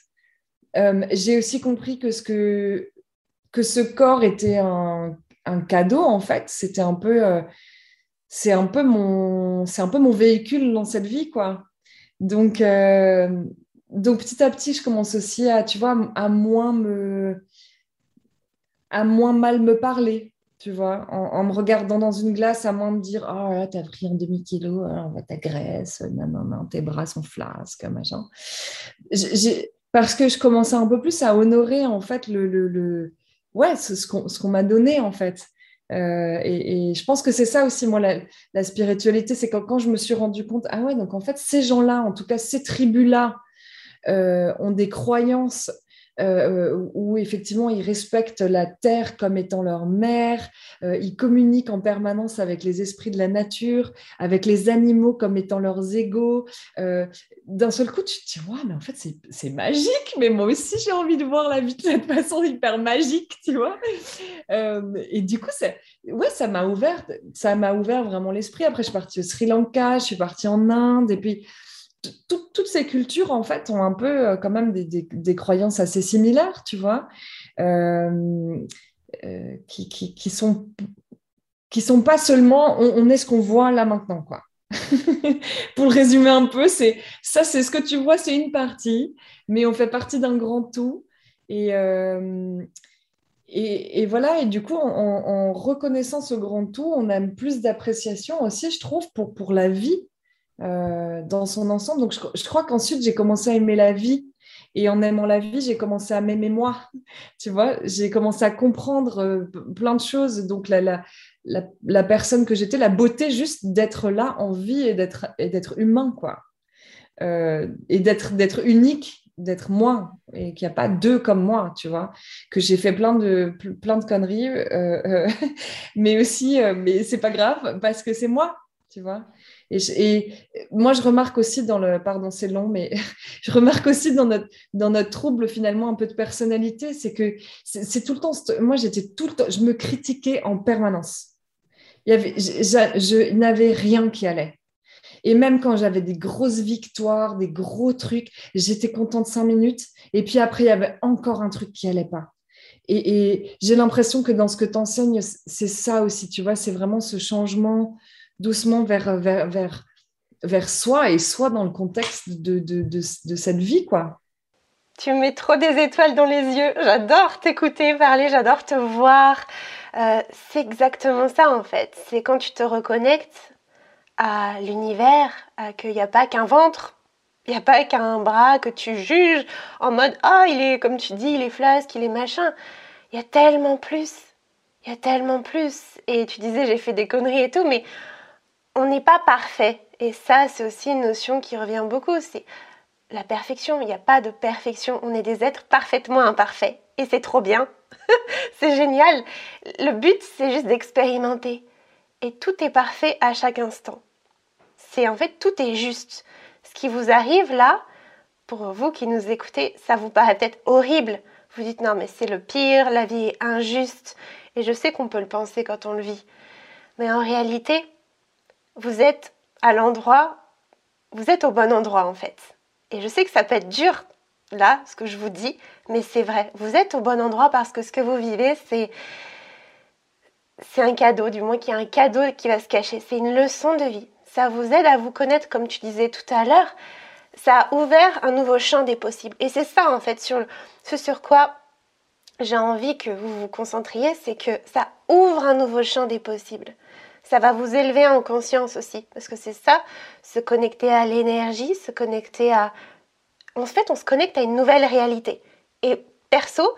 Euh, j'ai aussi compris que ce, que, que ce corps était un, cadeau, en fait. C'était un peu. Euh, c'est un peu mon c'est un peu mon véhicule dans cette vie quoi. Donc euh, donc petit à petit je commence aussi à tu vois à moins me à moins mal me parler tu vois en, me regardant dans une glace à moins me dire oh là t'as pris un demi kilo on va ta graisse non non non tes bras sont flasques machin. Parce que je commençais un peu plus à honorer en fait le, le, ouais ce, ce qu'on m'a donné en fait euh, et, je pense que c'est ça aussi, moi, la, spiritualité, c'est quand, je me suis rendu compte, ah ouais, donc en fait, ces gens-là, en tout cas, ces tribus-là, euh, ont des croyances euh, où effectivement ils respectent la terre comme étant leur mère, euh, ils communiquent en permanence avec les esprits de la nature, avec les animaux comme étant leurs égaux. Euh, d'un seul coup, tu te dis, ouais, mais en fait, c'est magique, mais moi aussi j'ai envie de voir la vie de cette (laughs) façon hyper magique, tu vois. et du coup, ouais, ouvert, ça m'a ouvert vraiment l'esprit. Après, je suis partie au Sri Lanka, je suis partie en Inde, et puis toutes ces cultures, en fait, ont un peu euh, quand même des, croyances assez similaires, tu vois, euh, euh, qui, qui, sont qui sont pas seulement on, est ce qu'on voit là maintenant, quoi. (laughs) Pour le résumer un peu, c'est ça, c'est ce que tu vois, c'est une partie, mais on fait partie d'un grand tout. Et, et, voilà, et du coup, en, reconnaissant ce grand tout, on a plus d'appréciation aussi, je trouve, pour, pour la vie euh, dans son ensemble. Donc, je, crois qu'ensuite, j'ai commencé à aimer la vie. Et en aimant la vie, j'ai commencé à m'aimer moi. (laughs) Tu vois, j'ai commencé à comprendre euh, plein de choses. Donc, la, la, la, personne que j'étais, la beauté juste d'être là en vie et d'être humain, quoi. Euh, et d'être unique d'être moi et qu'il n'y a pas deux comme moi, tu vois, que j'ai fait plein de, plein de conneries, (laughs) mais aussi, euh, mais c'est pas grave parce que c'est moi, tu vois. Et, moi, je remarque aussi dans le, pardon, c'est long, mais (laughs) je remarque aussi dans notre, dans notre trouble finalement un peu de personnalité, c'est que c'est tout le temps, moi j'étais tout le temps, je me critiquais en permanence. Il y avait, je n'avais rien qui allait. Et même quand j'avais des grosses victoires, des gros trucs, j'étais contente cinq minutes. Et puis après, il y avait encore un truc qui allait pas. Et, j'ai l'impression que dans ce que tu enseignes, c'est ça aussi, tu vois, c'est vraiment ce changement doucement vers, vers, vers, vers soi et soi dans le contexte de, de, de, cette vie, quoi. Tu mets trop des étoiles dans les yeux. J'adore t'écouter parler, j'adore te voir. Euh, c'est exactement ça en fait. C'est quand tu te reconnectes à l'univers, qu'il n'y a pas qu'un ventre, il n'y a pas qu'un bras que tu juges en mode ah il est comme tu dis il est flasque, il est machin. Il y a tellement plus, il y a tellement plus. Et tu disais j'ai fait des conneries et tout, mais on n'est pas parfait. Et ça c'est aussi une notion qui revient beaucoup. C'est la perfection. Il n'y a pas de perfection. On est des êtres parfaitement imparfaits. Et c'est trop bien. (laughs) c'est génial. Le but, c'est juste d'expérimenter. Et tout est parfait à chaque instant c'est en fait tout est juste. Ce qui vous arrive là, pour vous qui nous écoutez, ça vous paraît peut-être horrible. Vous dites non mais c'est le pire, la vie est injuste. Et je sais qu'on peut le penser quand on le vit. Mais en réalité, vous êtes à l'endroit, vous êtes au bon endroit en fait. Et je sais que ça peut être dur là, ce que je vous dis, mais c'est vrai. Vous êtes au bon endroit parce que ce que vous vivez, c'est c'est un cadeau, du moins qu'il y a un cadeau qui va se cacher. C'est une leçon de vie ça vous aide à vous connaître, comme tu disais tout à l'heure. Ça a ouvert un nouveau champ des possibles. Et c'est ça, en fait, sur ce sur quoi j'ai envie que vous vous concentriez, c'est que ça ouvre un nouveau champ des possibles. Ça va vous élever en conscience aussi, parce que c'est ça, se connecter à l'énergie, se connecter à... En fait, on se connecte à une nouvelle réalité. Et perso,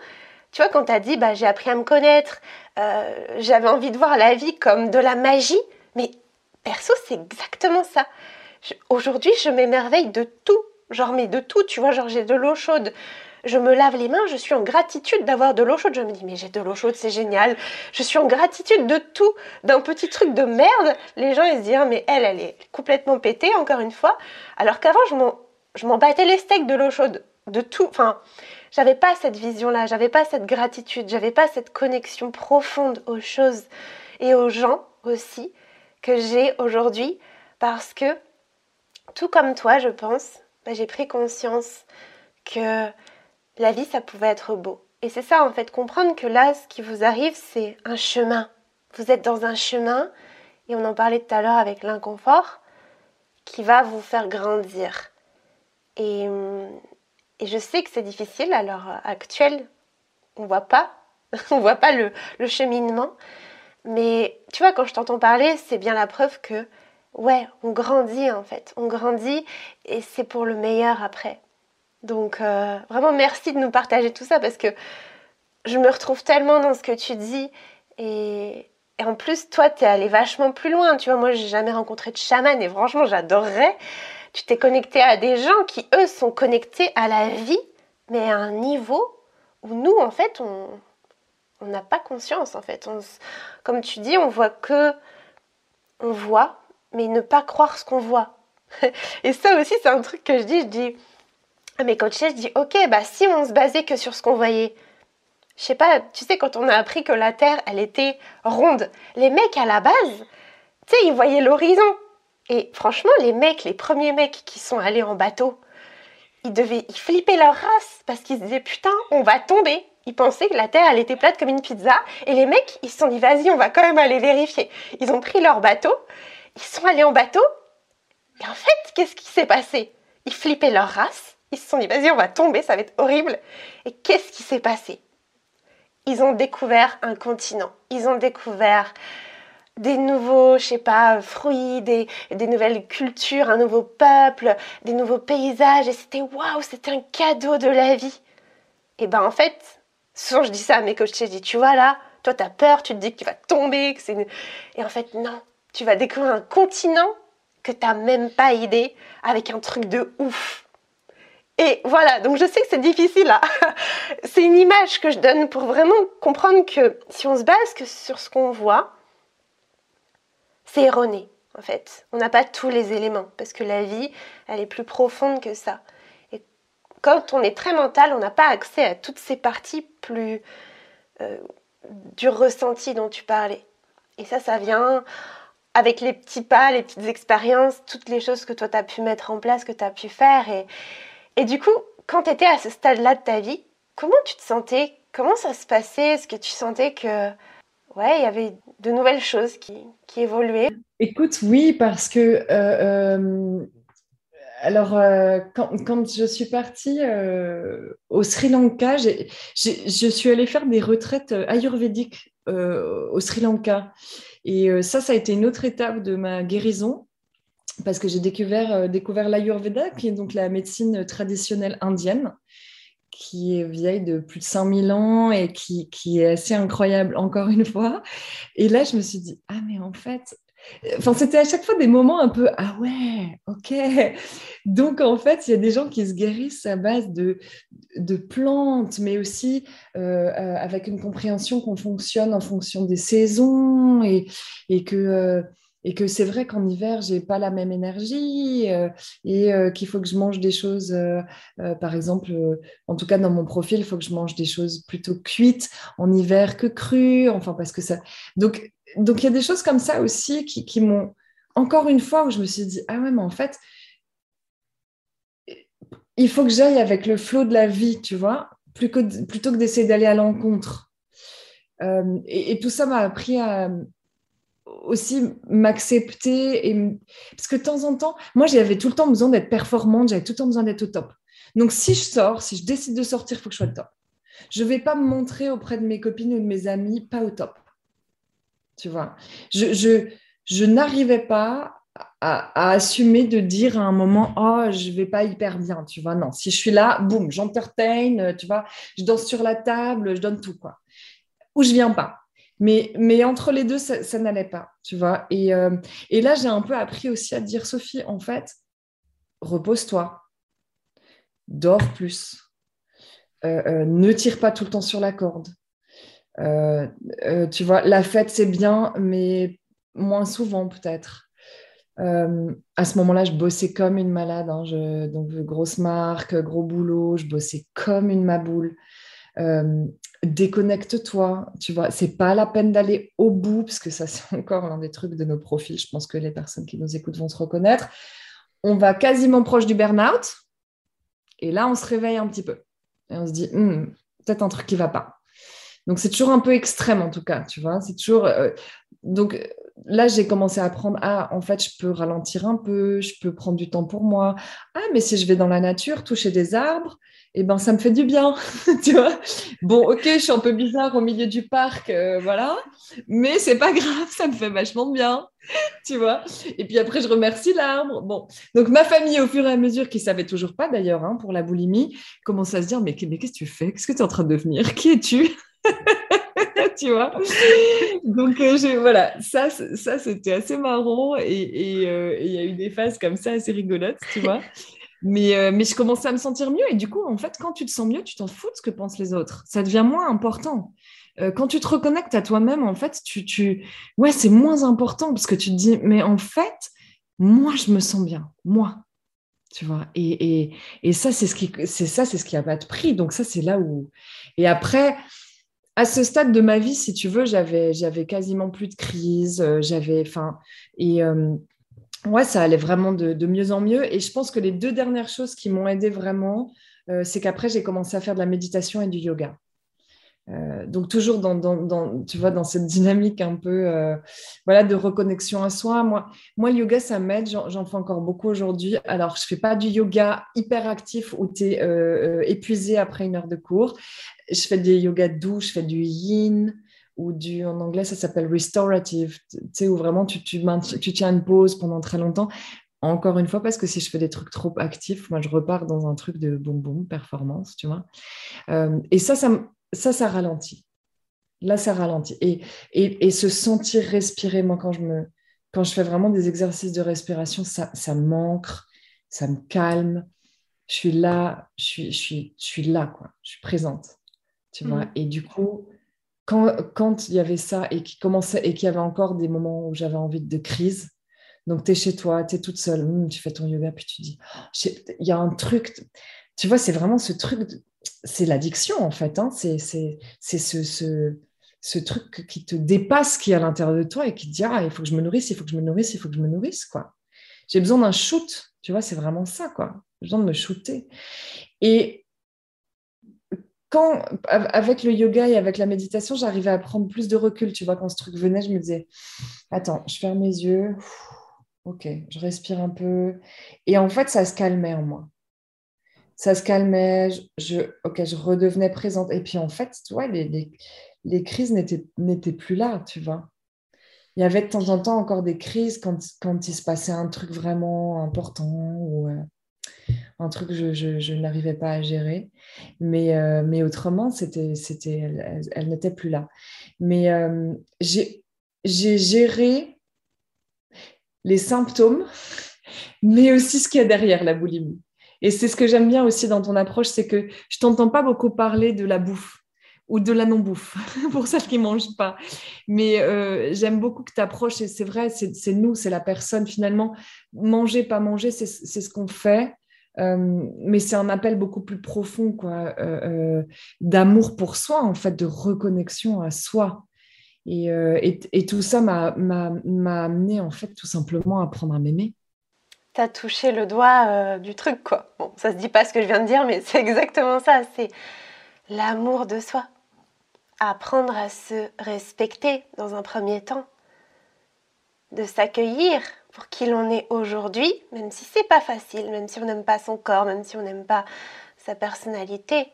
tu vois, quand tu as dit, bah, j'ai appris à me connaître, euh, j'avais envie de voir la vie comme de la magie, mais perso, c'est exactement ça. Aujourd'hui, je m'émerveille de tout. Genre, mais de tout, tu vois, genre j'ai de l'eau chaude. Je me lave les mains, je suis en gratitude d'avoir de l'eau chaude. Je me dis, mais j'ai de l'eau chaude, c'est génial. Je suis en gratitude de tout. D'un petit truc de merde, les gens, ils se disent, mais elle, elle est complètement pétée, encore une fois. Alors qu'avant, je m'en battais les steaks de l'eau chaude. De tout. Enfin, j'avais pas cette vision-là, j'avais pas cette gratitude, j'avais pas cette connexion profonde aux choses et aux gens aussi que j'ai aujourd'hui parce que, tout comme toi, je pense, bah, j'ai pris conscience que la vie, ça pouvait être beau. Et c'est ça, en fait, comprendre que là, ce qui vous arrive, c'est un chemin. Vous êtes dans un chemin, et on en parlait tout à l'heure avec l'inconfort, qui va vous faire grandir. Et, je sais que c'est difficile à l'heure actuelle. On voit pas, (laughs) on voit pas le, le cheminement. Mais tu vois, quand je t'entends parler, c'est bien la preuve que, ouais, on grandit en fait. On grandit et c'est pour le meilleur après. Donc, euh, vraiment, merci de nous partager tout ça parce que je me retrouve tellement dans ce que tu dis. Et, en plus, toi, tu es allé vachement plus loin. Tu vois, moi, jamais rencontré de chaman et franchement, j'adorerais. Tu t'es connecté à des gens qui, eux, sont connectés à la vie, mais à un niveau où nous, en fait, on, on n'a pas conscience en fait. comme tu dis, on voit que on voit, mais ne pas croire ce qu'on voit. (laughs) Et ça aussi, c'est un truc que je dis. Je dis à mes coachs, je dis ok, bah si on se basait que sur ce qu'on voyait, je sais pas, tu sais, quand on a appris que la Terre, elle était ronde, les mecs à la base, tu sais, ils voyaient l'horizon. Et franchement, les mecs, les premiers mecs qui sont allés en bateau, ils devaient, ils flippaient leur race parce qu'ils se disaient putain, on va tomber ils pensaient que la Terre, elle était plate comme une pizza. Et les mecs, ils se sont dit, vas-y, on va quand même aller vérifier. Ils ont pris leur bateau, ils sont allés en bateau, Et en fait, qu'est-ce qui s'est passé? Ils flippaient leur race. Ils se sont dit, vas-y, on va tomber, ça va être horrible. Et qu'est-ce qui s'est passé? Ils ont découvert un continent. Ils ont découvert des nouveaux, je sais pas, fruits, des, des, nouvelles cultures, un nouveau peuple, des nouveaux paysages. Et c'était waouh, c'était un cadeau de la vie. Et ben en fait, souvent je dis ça à mes coachs, je dis, tu vois là, toi tu as peur, tu te dis que tu vas tomber, que c'est... Et en fait, non, tu vas découvrir un continent que tu n'as même pas idée, avec un truc de ouf. Et voilà, donc je sais que c'est difficile là. (laughs) c'est une image que je donne pour vraiment comprendre que si on se base que sur ce qu'on voit, c'est erroné en fait. On n'a pas tous les éléments parce que la vie, elle est plus profonde que ça. Et quand on est très mental, on n'a pas accès à toutes ces parties plus euh, du ressenti dont tu parlais. Et ça, ça vient avec les petits pas, les petites expériences, toutes les choses que toi tu as pu mettre en place, que tu as pu faire. Et, et du coup, quand tu étais à ce stade-là de ta vie, comment tu te sentais? Comment ça se passait? Est-ce que tu sentais que ouais, il y avait de nouvelles choses qui, qui évoluaient? Écoute, oui, parce que euh, euh, alors euh, quand, quand, je suis partie au Sri Lanka, je suis allée faire des retraites ayurvédiques au Sri Lanka. Et ça, ça a été une autre étape de ma guérison parce que j'ai découvert, découvert l'Ayurveda, qui est donc la médecine traditionnelle indienne qui est vieille de plus de 5000 ans et qui, est assez incroyable encore une fois. Et là, je me suis dit, ah mais en fait, enfin, c'était à chaque fois des moments un peu, ah ouais, ok. Donc en fait, il y a des gens qui se guérissent à base de, plantes, mais aussi euh, euh, avec une compréhension qu'on fonctionne en fonction des saisons et, et que... Euh, et que c'est vrai qu'en hiver, j'ai pas la même énergie euh, et euh, qu'il faut que je mange des choses, euh, par exemple, en tout cas dans mon profil, il faut que je mange des choses plutôt cuites en hiver que crues, enfin parce que ça. Donc, donc il y a des choses comme ça aussi qui, qui m'ont encore une fois où je me suis dit ah ouais mais en fait il faut que j'aille avec le flot de la vie, tu vois, plutôt que d'essayer d'aller à l'encontre. et, tout ça m'a appris à aussi m'accepter parce que de temps en temps moi j'avais tout le temps besoin d'être performante j'avais tout le temps besoin d'être au top. Donc si je sors si je décide de sortir il faut que je sois au top. Je vais pas me montrer auprès de mes copines ou de mes amis pas au top. Tu vois? Je, je, je n'arrivais pas à, assumer de dire à un moment oh je vais pas hyper bien tu vois? Non si je suis là boum j'entertain tu vois? Je danse sur la table je donne tout quoi. Ou je viens pas mais, entre les deux, ça, n'allait pas, tu vois. Et, euh, et là, j'ai un peu appris aussi à dire, Sophie, en fait, repose-toi, dors plus, euh, euh, ne tire pas tout le temps sur la corde. tu vois, la fête, c'est bien, mais moins souvent peut-être. à ce moment-là, je bossais comme une malade. Hein. donc, grosse marque, gros boulot, je bossais comme une maboule déconnecte-toi, tu vois, c'est pas la peine d'aller au bout, parce que ça, (laughs) c'est encore l'un des trucs de nos profils, je pense que les personnes qui nous écoutent vont se reconnaître. On va quasiment proche du burn-out, et là, on se réveille un petit peu, et on se dit, hmm, peut-être un truc qui va pas. Donc, c'est toujours un peu extrême, en tout cas, tu vois, c'est toujours... Euh, donc, là, j'ai commencé à apprendre, ah, en fait, je peux ralentir un peu, je peux prendre du temps pour moi. Ah, mais si je vais dans la nature, toucher des arbres, eh ben ça me fait du bien, (laughs) tu vois. Bon, ok, je suis un peu bizarre au milieu du parc, euh, voilà, mais c'est pas grave, ça me fait vachement de bien, tu vois. Et puis après, je remercie l'arbre. Bon, donc ma famille, au fur et à mesure, qui savait toujours pas d'ailleurs hein, pour la boulimie, commence à se dire mais, mais qu'est-ce que tu fais? Qu'est-ce que tu es en train de devenir? Qui es-tu? (laughs) tu vois? Donc euh, voilà ça ça c'était assez marrant et euh, il y a eu des phases comme ça assez rigolotes tu vois mais, euh, mais je commençais à me sentir mieux. Et du coup, en fait, quand tu te sens mieux, tu t'en fous de ce que pensent les autres. Ça devient moins important. Quand tu te reconnectes à toi-même, en fait, tu, tu... ouais, c'est moins important parce que tu te dis, mais en fait, moi, je me sens bien. Moi. Tu vois, et, et, et ça, c'est ce qui, c'est pas de prix. Donc ça, c'est là où. Et après, à ce stade de ma vie, si tu veux, j'avais, quasiment plus de crise. Euh, j'avais, et, ouais, ça allait vraiment de, mieux en mieux. Et je pense que les deux dernières choses qui m'ont aidé vraiment, euh, c'est qu'après, j'ai commencé à faire de la méditation et du yoga. Euh, donc toujours dans, tu vois, dans cette dynamique un peu euh, voilà, de reconnexion à soi. Moi, moi yoga, ça m'aide. J'en fais encore beaucoup aujourd'hui. Alors, je ne fais pas du yoga hyper actif où tu es euh, épuisé après une heure de cours. Je fais des yogas doux, je fais du yin ou du, en anglais, ça s'appelle restorative, tu sais, où vraiment tu, tu, tu tiens une pause pendant très longtemps. Encore une fois, parce que si je fais des trucs trop actifs, moi, je repars dans un truc de boum boum, performance, tu vois. et ça, ça, ça, ça ralentit. Là, ça ralentit. Et, et, se sentir respirer, moi, quand je, me, quand je fais vraiment des exercices de respiration, ça, ça m'ancre, ça me calme. Je suis là, je suis, je suis, je suis là, quoi. Je suis présente. Tu vois. Mm. Et du coup, quand, quand il y avait ça et qu'il commençait et qu'il y avait encore des moments où j'avais envie de crise, donc tu es chez toi, tu es toute seule, hmm, tu fais ton yoga, puis tu dis, oh, il y a un truc, tu vois, c'est vraiment ce truc, c'est l'addiction en fait. Hein. C'est ce, truc qui te dépasse, qui est à l'intérieur de toi et qui te dit ah, il faut que je me nourrisse, il faut que je me nourrisse, il faut que je me nourrisse. quoi. J'ai besoin d'un shoot, tu vois, c'est vraiment ça. quoi. J'ai besoin de me shooter. Et quand, avec le yoga et avec la méditation, j'arrivais à prendre plus de recul. Tu vois, quand ce truc venait, je me disais attends, je ferme mes yeux. Ok, je respire un peu. Et en fait, ça se calmait en moi ça se calmait, je, ok, je redevenais présente. Et puis en fait, tu vois, les, les, crises n'étaient plus là, tu vois. Il y avait de temps en temps encore des crises quand, quand il se passait un truc vraiment important ou euh, un truc que je, je, n'arrivais pas à gérer. Mais, euh, mais autrement, c'était, c'était, elle, elle, plus là. Mais euh, j'ai, j'ai géré les symptômes, mais aussi ce qu'il y a derrière la boulimie. Et c'est ce que j'aime bien aussi dans ton approche, c'est que je t'entends pas beaucoup parler de la bouffe ou de la non-bouffe, (laughs) pour celles qui ne mangent pas. Mais euh, j'aime beaucoup que tu approches, et c'est vrai, c'est nous, c'est la personne. Finalement, manger, pas manger, c'est ce qu'on fait. Euh, mais c'est un appel beaucoup plus profond, quoi, euh, d'amour pour soi, en fait, de reconnexion à soi. Et, et, tout ça m'a amené, en fait, tout simplement à apprendre à m'aimer t'as touché le doigt euh, du truc, quoi. Bon, ça se dit pas ce que je viens de dire, mais (laughs) c'est exactement ça. C'est l'amour de soi. Apprendre à se respecter dans un premier temps. De s'accueillir pour qui l'on est aujourd'hui, même si c'est pas facile, même si on n'aime pas son corps, même si on n'aime pas sa personnalité.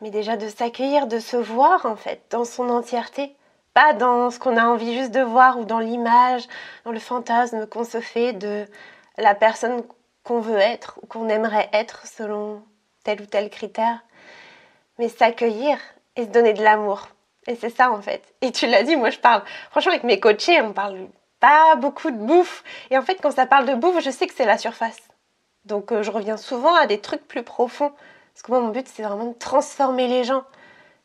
Mais déjà de s'accueillir, de se voir en fait, dans son entièreté pas dans ce qu'on a envie juste de voir ou dans l'image, dans le fantasme qu'on se fait de la personne qu'on veut être ou qu'on aimerait être selon tel ou tel critère, mais s'accueillir et se donner de l'amour. Et c'est ça en fait. Et tu l'as dit, moi je parle, franchement avec mes coachés, on parle pas beaucoup de bouffe. Et en fait quand ça parle de bouffe, je sais que c'est la surface. Donc euh, je reviens souvent à des trucs plus profonds. Parce que moi mon but c'est vraiment de transformer les gens.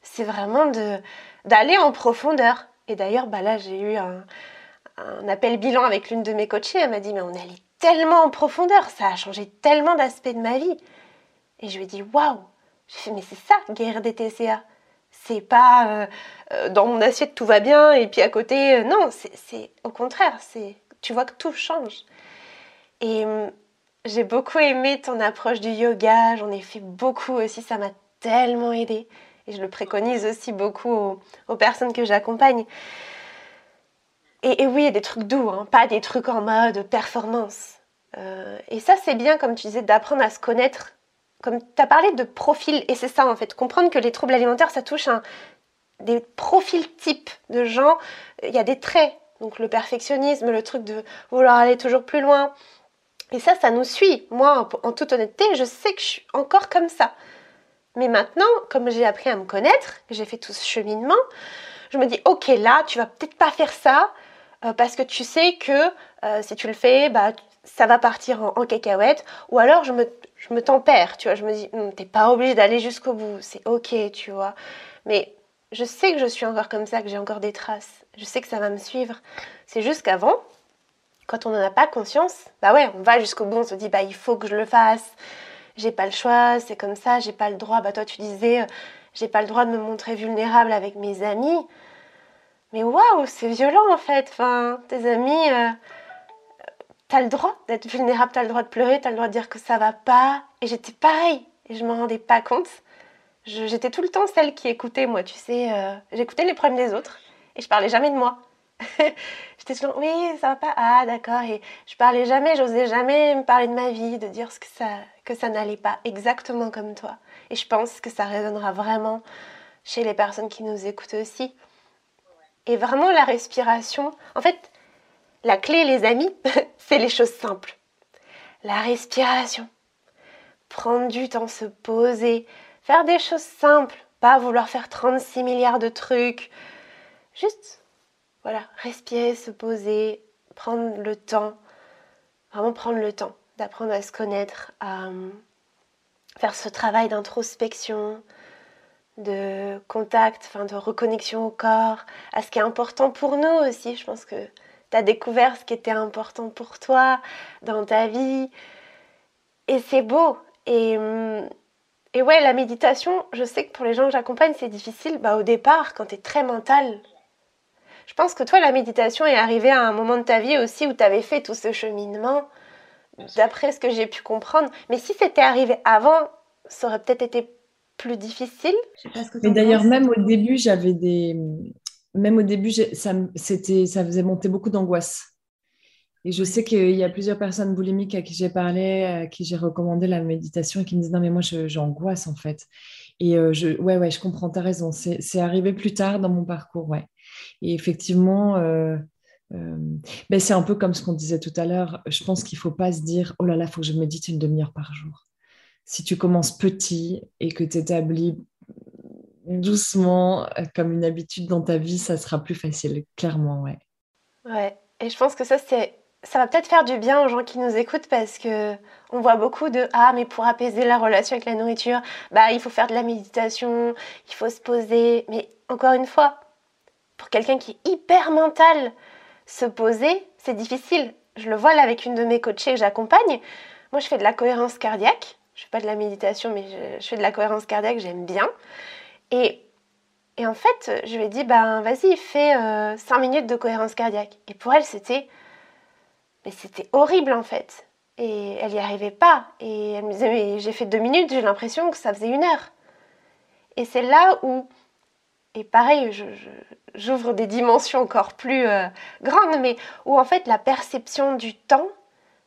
C'est vraiment d'aller en profondeur. Et d'ailleurs, bah là j'ai eu un, appel bilan avec l'une de mes coachées. Elle m'a dit mais on est tellement en profondeur, ça a changé tellement d'aspects de ma vie. Et je lui ai dit waouh, je fais mais c'est ça guérir des TCA. C'est pas euh, euh, dans mon assiette tout va bien et puis à côté euh, non, c'est au contraire, c'est tu vois que tout change. Et j'ai beaucoup aimé ton approche du yoga, j'en ai fait beaucoup aussi, ça m'a tellement aidé et je le préconise aussi beaucoup aux personnes que j'accompagne. Et, oui, y a des trucs doux, hein, pas des trucs en mode performance. Euh, et ça, c'est bien, comme tu disais, d'apprendre à se connaître. Comme tu as parlé de profil, et c'est ça en fait, comprendre que les troubles alimentaires, ça touche des profils types de gens. Il y a des traits, donc le perfectionnisme, le truc de vouloir aller toujours plus loin. Et ça, ça nous suit. Moi, en toute honnêteté, je sais que je suis encore comme ça. Mais maintenant, comme j'ai appris à me connaître, j'ai fait tout ce cheminement, je me dis, ok, là, tu vas peut-être pas faire ça, euh, parce que tu sais que euh, si tu le fais, bah, ça va partir en, cacahuète. Ou alors je me, je me tempère, tu vois. Je me dis, hmm, t'es pas obligé d'aller jusqu'au bout, c'est ok, tu vois. Mais je sais que je suis encore comme ça, que j'ai encore des traces. Je sais que ça va me suivre. C'est juste qu'avant, quand on n'en a pas conscience, bah ouais, on va jusqu'au bout, on se dit, bah il faut que je le fasse. J'ai pas le choix, c'est comme ça, j'ai pas le droit. Bah toi, tu disais, euh, j'ai pas le droit de me montrer vulnérable avec mes amis. Mais waouh, c'est violent en fait. Enfin, tes amis, euh, t'as le droit d'être vulnérable, t'as le droit de pleurer, t'as le droit de dire que ça va pas. Et j'étais pareil, et je m'en rendais pas compte. J'étais tout le temps celle qui écoutait, moi, tu sais. Euh, j'écoutais les problèmes des autres et je parlais jamais de moi. (laughs) J'étais toujours, oui, ça va pas, ah d'accord. Et je parlais jamais, j'osais jamais me parler de ma vie, de dire ce que ça, que ça n'allait pas exactement comme toi. Et je pense que ça résonnera vraiment chez les personnes qui nous écoutent aussi. Et vraiment la respiration, en fait, la clé, les amis, (laughs) c'est les choses simples. La respiration. Prendre du temps, se poser, faire des choses simples, pas vouloir faire 36 milliards de trucs. Juste, voilà, respirer, se poser, prendre le temps, vraiment prendre le temps d'apprendre à se connaître, à euh, faire ce travail d'introspection, de contact, enfin de reconnexion au corps, à ce qui est important pour nous aussi. Je pense que tu as découvert ce qui était important pour toi dans ta vie. Et c'est beau. Et, hum, et ouais, la méditation, je sais que pour les gens que j'accompagne, c'est difficile. Bah, au départ, quand tu es très mental. Je pense que toi, la méditation est arrivée à un moment de ta vie aussi où tu avais fait tout ce cheminement, d'après ce que j'ai pu comprendre. Mais si c'était arrivé avant, ça aurait peut-être été plus difficile. Mais d'ailleurs, même au début, j'avais des. Même au début, ça, c'était, ça faisait monter beaucoup d'angoisse. Et je sais qu'il y a plusieurs personnes boulimiques à qui j'ai parlé, à qui j'ai recommandé la méditation et qui me disent non, mais moi, j'angoisse en fait. Et euh, je, ouais, ouais, je comprends, tu as raison. C'est arrivé plus tard dans mon parcours, ouais. Et effectivement, euh, euh, ben c'est un peu comme ce qu'on disait tout à l'heure. Je pense qu'il ne faut pas se dire oh là là, il faut que je médite une demi-heure par jour si tu commences petit et que tu établis doucement euh, comme une habitude dans ta vie, ça sera plus facile, clairement, ouais. Ouais, et je pense que ça, c'est ça va peut-être faire du bien aux gens qui nous écoutent parce que on voit beaucoup de ah mais pour apaiser la relation avec la nourriture, bah il faut faire de la méditation, il faut se poser. Mais encore une fois, pour quelqu'un qui est hyper mental, se poser, c'est difficile. Je le vois là avec une de mes coachées que j'accompagne. Moi, je fais de la cohérence cardiaque je fais pas de la méditation, mais je, fais de la cohérence cardiaque, j'aime bien. Et, en fait, je lui ai dit, ben vas-y, fais euh, 5 minutes de cohérence cardiaque. Et pour elle, c'était, mais c'était horrible en fait. Et elle n'y arrivait pas. Et elle me disait, mais j'ai fait 2 minutes, j'ai l'impression que ça faisait une heure. Et c'est là où, et pareil, j'ouvre des dimensions encore plus euh, grandes, mais où en fait la perception du temps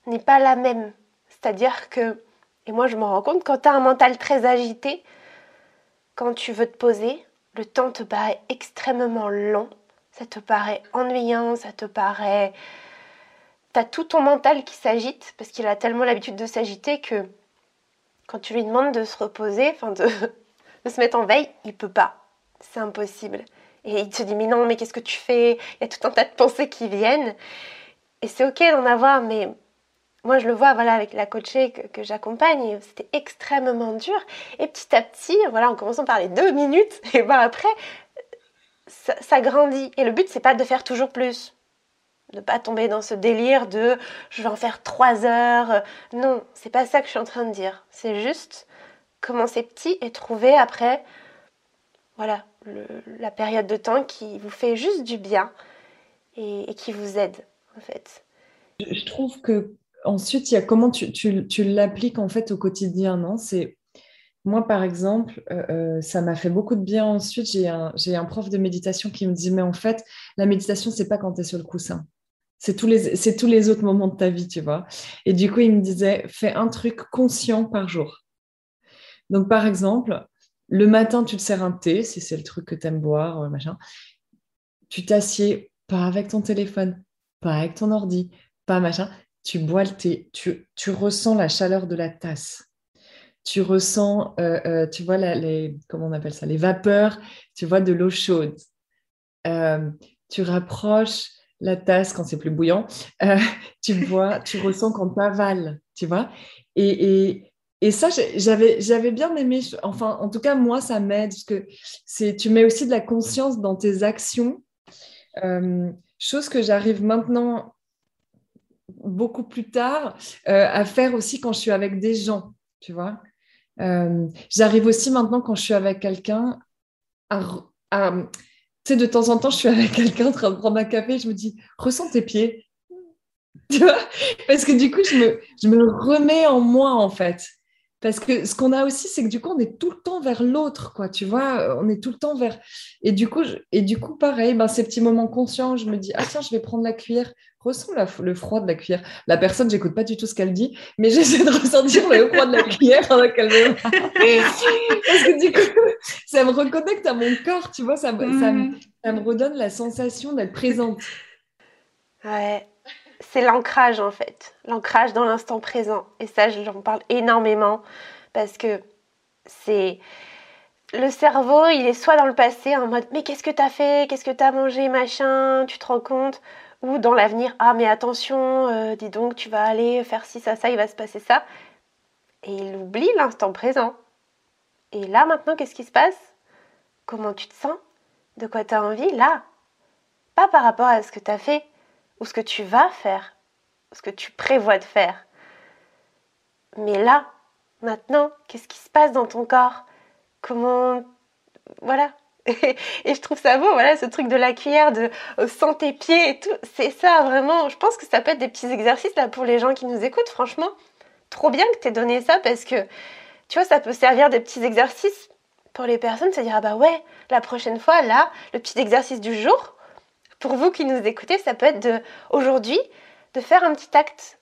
n'est pas la même. C'est-à-dire que et moi, je me rends compte, quand tu as un mental très agité, quand tu veux te poser, le temps te paraît extrêmement long, ça te paraît ennuyant, ça te paraît... Tu as tout ton mental qui s'agite, parce qu'il a tellement l'habitude de s'agiter que quand tu lui demandes de se reposer, enfin de, (laughs) de se mettre en veille, il peut pas. C'est impossible. Et il te dit, mais non, mais qu'est-ce que tu fais? Il y a tout un tas de pensées qui viennent. Et c'est ok d'en avoir, mais moi, je le vois voilà, avec la coachée que, j'accompagne, c'était extrêmement dur. Et petit à petit, voilà, en commençant par les deux minutes, (laughs) et ben après, ça, grandit. Et le but, c'est pas de faire toujours plus. De pas tomber dans ce délire de je vais en faire trois heures. Non, c'est pas ça que je suis en train de dire. C'est juste commencer petit et trouver après, voilà, la période de temps qui vous fait juste du bien et, et qui vous aide, en fait. Je trouve que ensuite, il y a comment tu, tu, l'appliques en fait au quotidien, non? C'est moi, par exemple, euh, euh, ça m'a fait beaucoup de bien. Ensuite, j'ai un, un prof de méditation qui me dit, mais en fait, la méditation, c'est pas quand tu es sur le coussin. C'est tous, les, tous les autres moments de ta vie, tu vois. Et du coup, il me disait, fais un truc conscient par jour. Donc, par exemple, le matin, tu te sers un thé, si c'est le truc que tu aimes boire, machin. Tu t'assieds, pas avec ton téléphone, pas avec ton ordi, pas machin tu bois le thé, tu, ressens la chaleur de la tasse. Tu ressens, euh, euh, tu vois, les, comment on appelle ça, les vapeurs, tu vois, de l'eau chaude. Euh, tu rapproches la tasse quand c'est plus bouillant. tu bois, tu ressens quand tu tu vois. Et, ça, j'avais, bien aimé, enfin, en tout cas, moi, ça m'aide, parce que tu mets aussi de la conscience dans tes actions. chose que j'arrive maintenant beaucoup plus tard euh, à faire aussi quand je suis avec des gens, tu vois. Euh, j'arrive aussi maintenant quand je suis avec quelqu'un à, tu sais, de temps en temps, je suis avec quelqu'un en train de prendre un café, je me dis, ressens tes pieds. (laughs) Tu vois? Parce que du coup, je me, je me remets en moi, en fait. Parce que ce qu'on a aussi, c'est que du coup, on est tout le temps vers l'autre, quoi, tu vois, on est tout le temps vers... Et du coup, et du coup pareil, ben, ces petits moments conscients, je me dis, ah tiens, je vais prendre la cuillère, ressens le froid de la cuillère. La personne, j'écoute pas du tout ce qu'elle dit, mais (laughs) j'essaie de ressentir le froid de la cuillère pendant qu'elle me Parce que du coup, ça me reconnecte à mon corps, tu vois, ça, ça, me, ça me redonne la sensation d'être présente. Ouais, c'est l'ancrage en fait, l'ancrage dans l'instant présent. Et ça, j'en parle énormément parce que c'est le cerveau, il est soit dans le passé en mode mais qu'est-ce que t'as fait, qu'est-ce que t'as mangé, machin, tu te rends compte, ou dans l'avenir ah mais attention, euh, dis donc tu vas aller faire ci ça ça, il va se passer ça, et il oublie l'instant présent. Et là maintenant, qu'est-ce qui se passe? Comment tu te sens? De quoi tu as envie? Là? Pas par rapport à ce que tu as fait ou ce que tu vas faire, ce que tu prévois de faire. Mais là, maintenant, qu'est-ce qui se passe dans ton corps? Comment... Voilà. (laughs) Et, je trouve ça beau, voilà, ce truc de la cuillère, de euh, sans pieds et tout. C'est ça, vraiment. Je pense que ça peut être des petits exercices là pour les gens qui nous écoutent, franchement. Trop bien que tu aies donné ça parce que, tu vois, ça peut servir des petits exercices pour les personnes, se dire, ah bah ouais, la prochaine fois, là, le petit exercice du jour, pour vous qui nous écoutez, ça peut être de aujourd'hui de faire un petit acte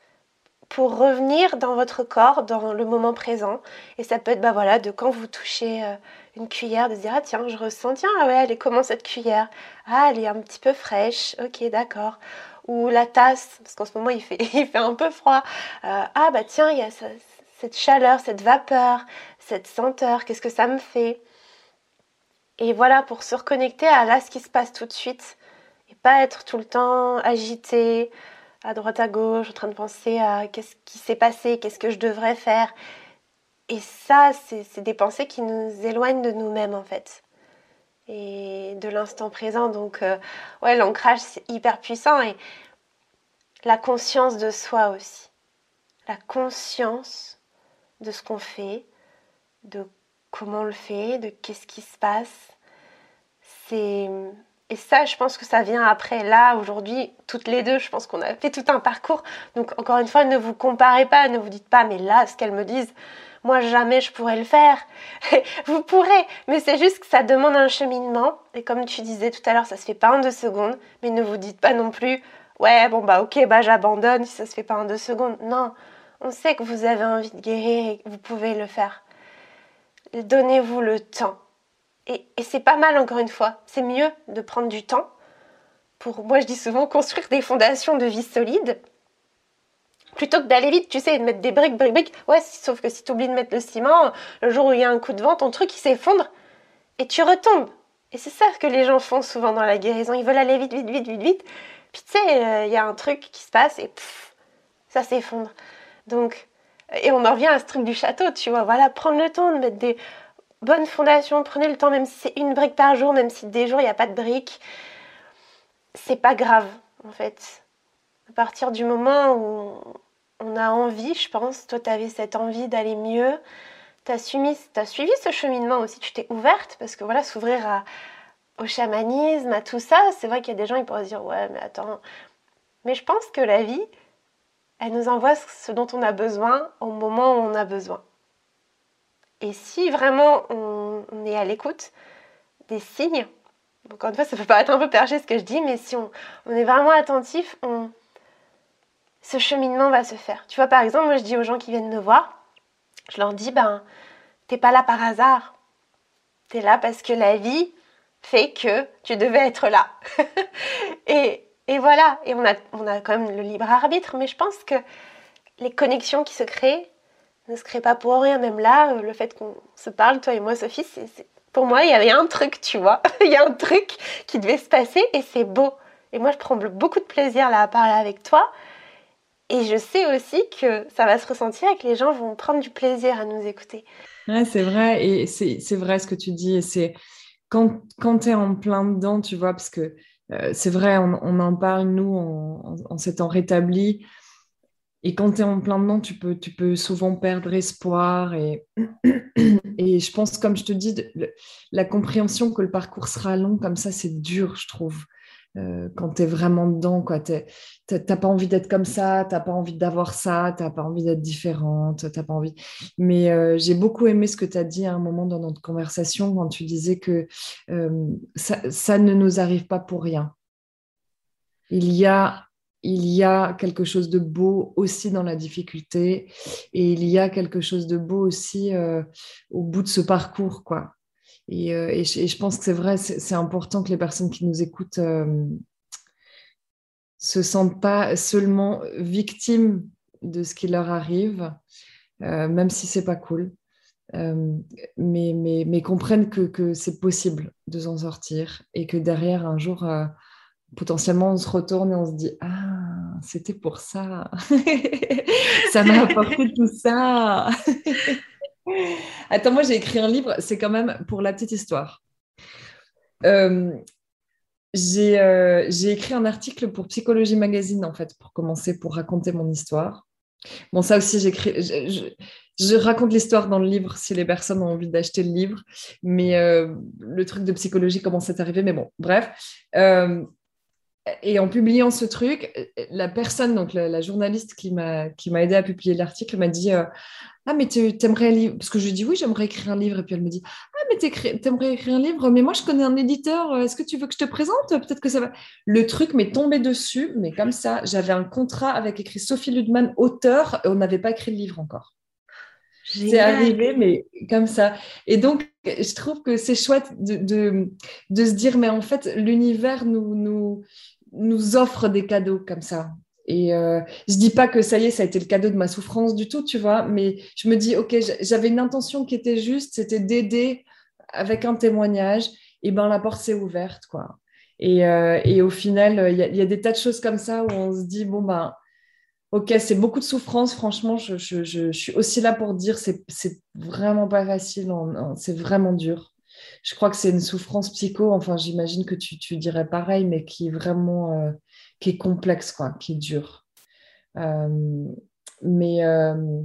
pour revenir dans votre corps, dans le moment présent. Et ça peut être, bah voilà, de quand vous touchez euh, une cuillère, de dire, ah tiens, je ressens, tiens, ah ouais, elle est comment cette cuillère? Ah, elle est un petit peu fraîche, ok, d'accord. Ou la tasse, parce qu'en ce moment il fait, (laughs) il fait un peu froid. Euh, ah bah tiens, il y a cette chaleur, cette vapeur, cette senteur, qu'est-ce que ça me fait? Et voilà, pour se reconnecter à là, ce qui se passe tout de suite et pas être tout le temps agité à droite à gauche en train de penser à qu'est-ce qui s'est passé, qu'est-ce que je devrais faire. Et ça, c'est des pensées qui nous éloignent de nous-mêmes en fait et de l'instant présent. Donc euh, ouais, l'ancrage c'est hyper puissant et la conscience de soi aussi. La conscience de ce qu'on fait, de comment on le fait, de qu'est-ce qui se passe. C'est et ça, je pense que ça vient après. Là, aujourd'hui, toutes les deux, je pense qu'on a fait tout un parcours. Donc, encore une fois, ne vous comparez pas, ne vous dites pas, mais là, ce qu'elles me disent, moi, jamais je pourrais le faire. (laughs) vous pourrez, mais c'est juste que ça demande un cheminement. Et comme tu disais tout à l'heure, ça se fait pas en deux secondes. Mais ne vous dites pas non plus, ouais, bon, bah, ok, bah, j'abandonne si ça se fait pas en deux secondes. Non, on sait que vous avez envie de guérir et que vous pouvez le faire. Donnez-vous le temps et, c'est pas mal encore une fois. C'est mieux de prendre du temps pour, moi je dis souvent, construire des fondations de vie solides plutôt que d'aller vite, tu sais, de mettre des briques, briques, briques. Ouais, sauf que si tu oublies de mettre le ciment, le jour où il y a un coup de vent, ton truc il s'effondre et tu retombes. Et c'est ça que les gens font souvent dans la guérison. Ils veulent aller vite, vite, vite, vite, vite. Puis tu sais, euh, il y a un truc qui se passe et pff, ça s'effondre. Donc, et on en revient à ce truc du château, tu vois. Voilà, prendre le temps de mettre des bonne fondation, prenez le temps, même si c'est une brique par jour, même si des jours il n'y a pas de brique, c'est pas grave en fait. À partir du moment où on a envie, je pense, toi tu avais cette envie d'aller mieux, tu as, as suivi ce cheminement aussi, tu t'es ouverte, parce que voilà, s'ouvrir au chamanisme, à tout ça, c'est vrai qu'il y a des gens qui pourraient se dire ouais mais attends, mais je pense que la vie, elle nous envoie ce dont on a besoin au moment où on a besoin. Et si vraiment on, est à l'écoute des signes, encore une fois, ça peut paraître un peu perché ce que je dis, mais si on, est vraiment attentif, ce cheminement va se faire. Tu vois, par exemple, moi je dis aux gens qui viennent me voir, je leur dis, ben, t'es pas là par hasard. T'es là parce que la vie fait que tu devais être là. (laughs) et, et, voilà, et on a, on a quand même le libre arbitre, mais je pense que les connexions qui se créent, ne se crée pas pour rien. Même là, euh, le fait qu'on se parle, toi et moi, Sophie, pour moi, il y avait un truc, tu vois. (laughs) il y a un truc qui devait se passer et c'est beau. Et moi, je prends beaucoup de plaisir là à parler avec toi. Et je sais aussi que ça va se ressentir et que les gens vont prendre du plaisir à nous écouter. Ouais, c'est vrai. Et c'est, vrai ce que tu dis. Et c'est quand, quand tu es en plein dedans, tu vois, parce que euh, c'est vrai, on, en parle, nous, en, en s'étant rétablis. Et quand tu es en plein dedans, tu peux, tu peux souvent perdre espoir. Et, (clears throat) et je pense, comme je te dis, la compréhension que le parcours sera long, comme ça, c'est dur, je trouve. euh, quand tu es vraiment dedans, quoi. T'as pas envie d'être comme ça, t'as pas envie d'avoir ça, t'as pas envie d'être différente, t'as pas envie. Mais euh, j'ai beaucoup aimé ce que tu as dit à un moment dans notre conversation quand tu disais que euh, ça, ça ne nous arrive pas pour rien. Il y a il y a quelque chose de beau aussi dans la difficulté et il y a quelque chose de beau aussi au bout de ce parcours, quoi. Euh, et, je, pense que c'est vrai, c'est important que les personnes qui nous écoutent euh, se sentent pas seulement victimes de ce qui leur arrive, euh, même si c'est pas cool, mais, comprennent que, que c'est possible de s'en sortir et que derrière, un jour, potentiellement, on se retourne et on se dit Ah, c'était pour ça. (laughs) ça m'a apporté tout ça. (laughs) Attends, moi j'ai écrit un livre, c'est quand même pour la petite histoire. Euh, euh, j'ai écrit un article pour Psychologie Magazine, en fait, pour commencer, pour raconter mon histoire. Bon, ça aussi, j'écris. Je, raconte l'histoire dans le livre si les personnes ont envie d'acheter le livre. Mais euh, le truc de psychologie, comment c'est arrivé, mais bon, bref. Et en publiant ce truc, la personne, donc la, journaliste qui m'a aidé à publier l'article, m'a dit ah, mais tu aimerais livre Parce que je lui dis Oui, j'aimerais écrire un livre. Et puis elle me dit Ah, mais tu aimerais écrire un livre? Mais moi, je connais un éditeur. Est-ce que tu veux que je te présente? Peut-être que ça va. Le truc m'est tombé dessus, mais comme ça, j'avais un contrat avec écrit Sophie Ludman, auteur, et on n'avait pas écrit le livre encore. C'est arrivé, mais comme ça. Et donc, je trouve que c'est chouette de, de, de, se dire, mais en fait, l'univers nous, nous, nous offre des cadeaux comme ça. Et euh, je dis pas que ça y est, ça a été le cadeau de ma souffrance du tout, tu vois, mais je me dis, ok, j'avais une intention qui était juste, c'était d'aider avec un témoignage, et ben la porte s'est ouverte, quoi. Et, euh, et au final, il y, a des tas de choses comme ça où on se dit, bon ben, ok, c'est beaucoup de souffrance, franchement, je, je, je, suis aussi là pour dire, c'est vraiment pas facile, c'est vraiment dur. Je crois que c'est une souffrance psycho, enfin j'imagine que tu, dirais pareil, mais qui est vraiment... Euh, qui est complexe, quoi, qui est dur. Euh, mais, euh,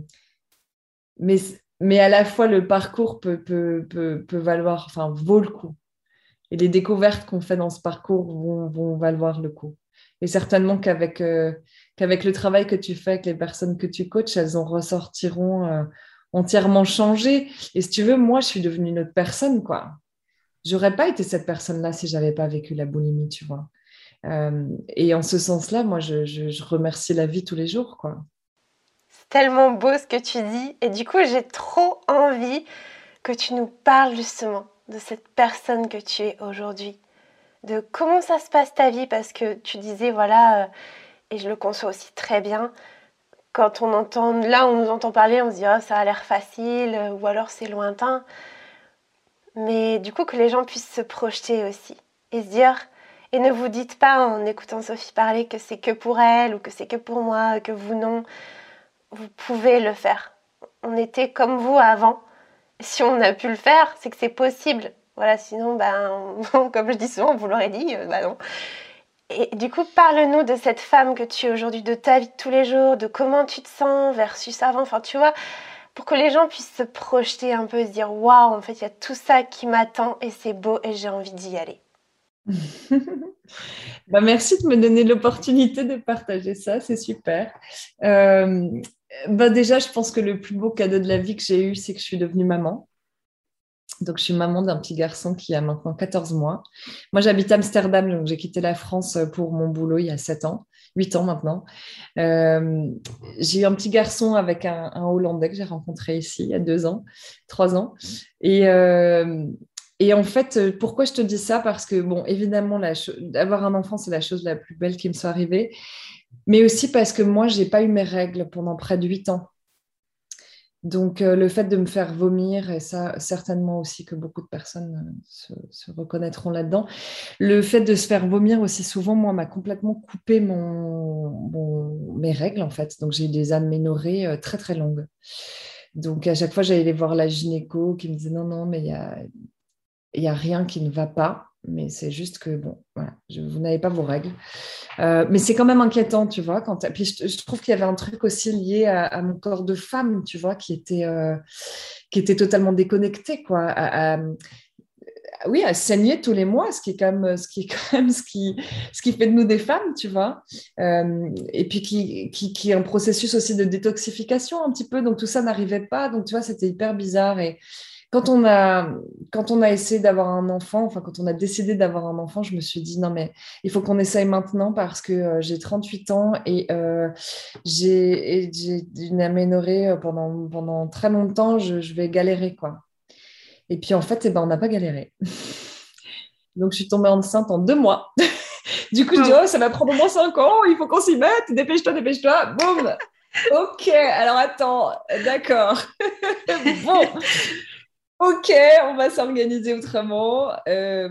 mais, mais à la fois, le parcours peut, peut, peut, valoir, enfin, vaut le coup. Et les découvertes qu'on fait dans ce parcours vont, vont valoir le coup. Et certainement qu'avec qu'avec le travail que tu fais avec les personnes que tu coaches, elles en ressortiront entièrement changées. Et si tu veux, moi, je suis devenue une autre personne, quoi. J'aurais pas été cette personne-là si j'avais pas vécu la boulimie, tu vois. Euh, et en ce sens-là, moi, je, remercie la vie tous les jours. quoi. C'est tellement beau ce que tu dis. Et du coup, j'ai trop envie que tu nous parles justement de cette personne que tu es aujourd'hui. De comment ça se passe ta vie. Parce que tu disais, voilà, euh, et je le conçois aussi très bien, quand on entend, là, on nous entend parler, on se dit, oh, ça a l'air facile, euh, ou alors c'est lointain. Mais du coup, que les gens puissent se projeter aussi et se dire, et ne vous dites pas en écoutant Sophie parler que c'est que pour elle ou que c'est que pour moi, que vous non. Vous pouvez le faire. On était comme vous avant. Si on a pu le faire, c'est que c'est possible. Voilà, sinon, ben, (laughs) comme je dis souvent, vous l'aurez dit, ben non. Et du coup, parle-nous de cette femme que tu es aujourd'hui, de ta vie de tous les jours, de comment tu te sens versus avant. Enfin, tu vois, pour que les gens puissent se projeter un peu se dire waouh, en fait, il y a tout ça qui m'attend et c'est beau et j'ai envie d'y aller. (laughs) bah, merci de me donner l'opportunité de partager ça, c'est super. Euh, bah, déjà, je pense que le plus beau cadeau de la vie que j'ai eu, c'est que je suis devenue maman. Donc, je suis maman d'un petit garçon qui a maintenant 14 mois. Moi, j'habite Amsterdam, donc j'ai quitté la France pour mon boulot il y a 7 ans, 8 ans maintenant. Euh, j'ai un petit garçon avec un, Hollandais que j'ai rencontré ici il y a 2 ans, 3 ans. Et, euh, et en fait, pourquoi je te dis ça? Parce que, bon, évidemment, d'avoir un enfant, c'est la chose la plus belle qui me soit arrivée. Mais aussi parce que moi, je n'ai pas eu mes règles pendant près de huit ans. Donc, euh, le fait de me faire vomir, et ça, certainement aussi que beaucoup de personnes euh, se, reconnaîtront là-dedans, le fait de se faire vomir aussi souvent, moi, m'a complètement coupé mon, mes règles, en fait. Donc, j'ai des aménorrhées très, très longues. Donc, à chaque fois, j'allais voir la gynéco qui me disait non, non, mais il y n'y a rien qui ne va pas, mais c'est juste que, bon, vous n'avez pas vos règles. Euh, mais c'est quand même inquiétant, tu vois. Quand, puis je, trouve qu'il y avait un truc aussi lié à, mon corps de femme, tu vois, qui était, euh, qui était totalement déconnecté, quoi, à, oui, à saigner tous les mois, ce qui est quand même ce qui, est (laughs) quand même ce qui, ce qui fait de nous des femmes, tu vois. Euh, et puis qui, qui, qui, est un processus aussi de détoxification un petit peu. Donc tout ça n'arrivait pas. Donc tu vois, c'était hyper bizarre. Quand on a, quand on a essayé d'avoir un enfant, enfin quand on a décidé d'avoir un enfant, je me suis dit non mais il faut qu'on essaye maintenant parce que euh, j'ai 38 ans et euh, j'ai une aménorrhée euh, pendant, pendant très longtemps, je, je, vais galérer quoi. Et puis en fait, eh ben, on n'a pas galéré. (laughs) Donc je suis tombée enceinte en deux mois. (laughs) du coup, je dis oh, ça va prendre au moins cinq ans, il faut qu'on s'y mette, dépêche-toi, dépêche-toi, boum. Ok, alors attends, d'accord. (laughs) bon, Ok, on va s'organiser autrement. Euh,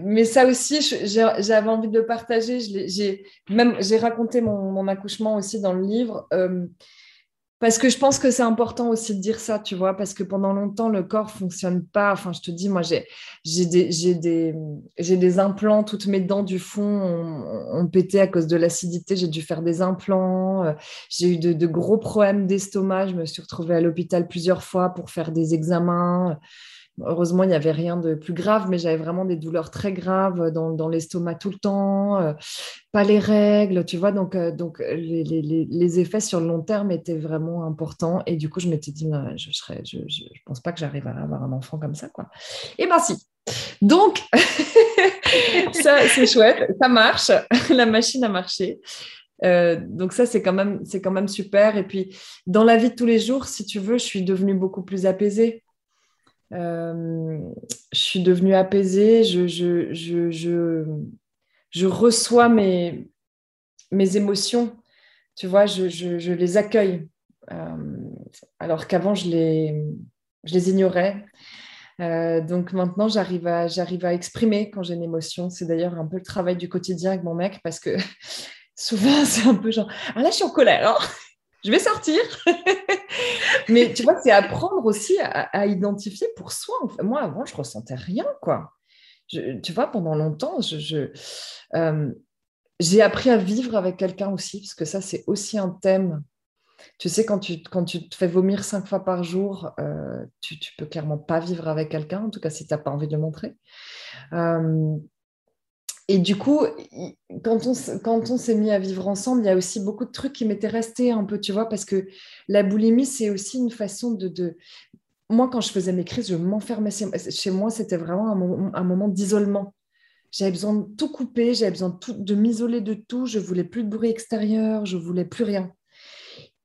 mais ça aussi, j'avais envie de le partager. J'ai raconté mon, accouchement aussi dans le livre. Euh, parce que je pense que c'est important aussi de dire ça, tu vois, parce que pendant longtemps, le corps fonctionne pas. Enfin, je te dis, moi, j'ai des, des, des implants, toutes mes dents du fond ont, pété à cause de l'acidité. J'ai dû faire des implants. Euh, j'ai eu de, gros problèmes d'estomac. Je me suis retrouvée à l'hôpital plusieurs fois pour faire des examens. Heureusement, il n'y avait rien de plus grave, mais j'avais vraiment des douleurs très graves dans, l'estomac tout le temps, euh, pas les règles, tu vois. Donc, euh, donc les, effets sur le long terme étaient vraiment importants. Et du coup, je m'étais dit, je ne je, pense pas que j'arrive à avoir un enfant comme ça, quoi. Et ben si. Donc, (laughs) ça, c'est chouette, ça marche, (laughs) la machine a marché. Euh, donc ça, c'est quand, même, quand même super. Et puis, dans la vie de tous les jours, si tu veux, je suis devenue beaucoup plus apaisée. Euh, je suis devenue apaisée, je, je, je, je, reçois mes, mes émotions, tu vois, je, les accueille. Euh, alors qu'avant, je les, je les ignorais. Euh, donc maintenant, j'arrive à, à exprimer quand j'ai une émotion. C'est d'ailleurs un peu le travail du quotidien avec mon mec parce que (laughs) souvent, c'est un peu genre, ah là, je suis en colère. Hein je vais sortir. (laughs) Mais tu vois, c'est apprendre aussi à, identifier pour soi. Moi, avant, je ressentais rien, quoi. tu vois, pendant longtemps, euh, j'ai appris à vivre avec quelqu'un aussi, parce que ça, c'est aussi un thème. Tu sais, quand tu, quand tu te fais vomir cinq fois par jour, euh, tu, tu peux clairement pas vivre avec quelqu'un, en tout cas si tu n'as pas envie de le montrer. Euh, et du coup, quand on, quand on s'est mis à vivre ensemble, il y a aussi beaucoup de trucs qui m'étaient restés un peu, tu vois, parce que la boulimie, c'est aussi une façon de, Moi, quand je faisais mes crises, je m'enfermais chez moi. C'était vraiment un moment, d'isolement. J'avais besoin de tout couper, j'avais besoin de, m'isoler de tout. Je voulais plus de bruit extérieur, je voulais plus rien.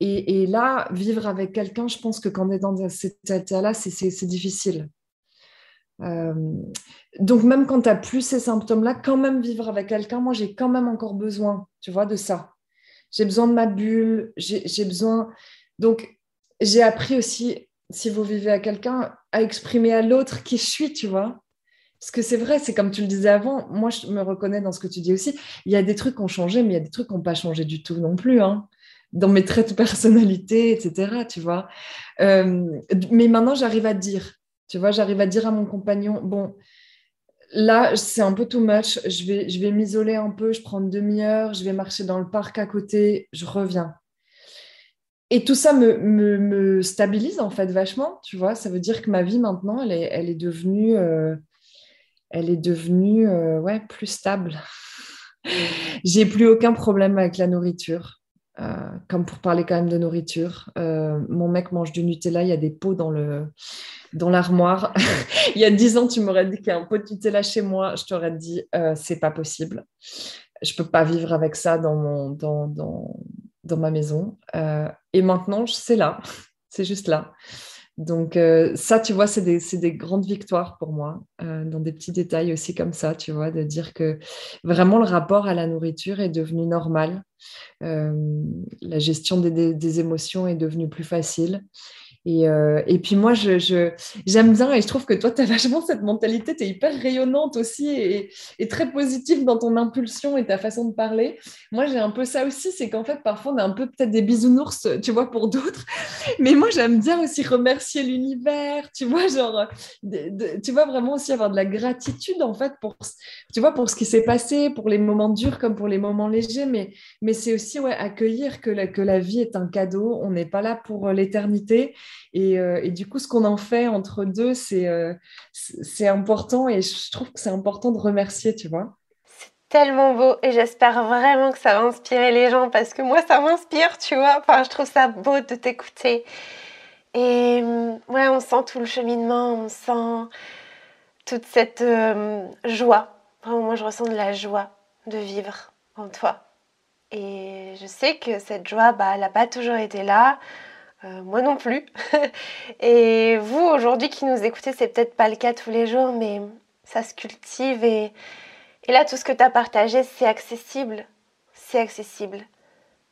Et, et là, vivre avec quelqu'un, je pense que quand on est dans cet état-là, c'est difficile. Euh, donc même quand tu n'as plus ces symptômes-là, quand même vivre avec quelqu'un, moi j'ai quand même encore besoin, tu vois, de ça. J'ai besoin de ma bulle, j'ai besoin... Donc j'ai appris aussi, si vous vivez avec quelqu'un, à exprimer à l'autre qui je suis, tu vois. Parce que c'est vrai, c'est comme tu le disais avant, moi je me reconnais dans ce que tu dis aussi. Il y a des trucs qui ont changé, mais il y a des trucs qui n'ont pas changé du tout non plus. Hein dans mes traits de personnalité, etc. Tu vois. Euh, mais maintenant, j'arrive à dire, tu vois, j'arrive à dire à mon compagnon, bon, là, c'est un peu too much, je vais, je vais m'isoler un peu, je prends une demi-heure, je vais marcher dans le parc à côté, je reviens. Et tout ça me, me, stabilise en fait vachement, tu vois. Ça veut dire que ma vie maintenant, elle est, elle est devenue, euh, elle est devenue euh, ouais, plus stable. (laughs) J'ai plus aucun problème avec la nourriture. Euh, comme pour parler quand même de nourriture, mon mec mange du Nutella, il y a des pots dans le dans l'armoire. (laughs) il y a dix ans, tu m'aurais dit qu'il y a un pot de Nutella chez moi, je t'aurais dit euh, c'est pas possible. Je peux pas vivre avec ça dans mon dans, dans, dans ma maison. et maintenant, c'est là, (laughs) c'est juste là. Donc ça, tu vois, c'est des, des, grandes victoires pour moi, dans des petits détails aussi comme ça, tu vois, de dire que vraiment le rapport à la nourriture est devenu normal. Euh, la gestion des, émotions est devenue plus facile. Euh, et, puis moi, j'aime bien et je trouve que toi, tu as (laughs) vachement cette mentalité, tu es hyper rayonnante aussi et, très positive dans ton impulsion et ta façon de parler. Moi, j'ai un peu ça aussi, c'est qu'en fait, parfois, on est un peu peut-être des bisounours, tu vois, pour d'autres. (laughs) Mais moi, j'aime bien aussi remercier l'univers, tu vois, genre, tu vois, vraiment aussi avoir de la gratitude, en fait, pour, tu vois, pour ce qui s'est passé, pour les moments durs comme pour les moments légers. Mais, mais c'est aussi ouais, accueillir que que la vie est un cadeau, on n'est pas là pour l'éternité Et, du coup, ce qu'on en fait entre deux, c'est c'est important et je trouve que c'est important de remercier, tu vois. C'est tellement beau et j'espère vraiment que ça va inspirer les gens parce que moi, ça m'inspire, tu vois. Enfin, je trouve ça beau de t'écouter. Et ouais, on sent tout le cheminement, on sent toute cette joie. Vraiment, moi, je ressens de la joie de vivre en toi. Et je sais que cette joie, bah, elle n'a pas toujours été là. Euh, moi non plus. (laughs) et vous, aujourd'hui, qui nous écoutez, c'est peut-être pas le cas tous les jours, mais ça se cultive. Et, là, tout ce que tu as partagé, c'est accessible. C'est accessible.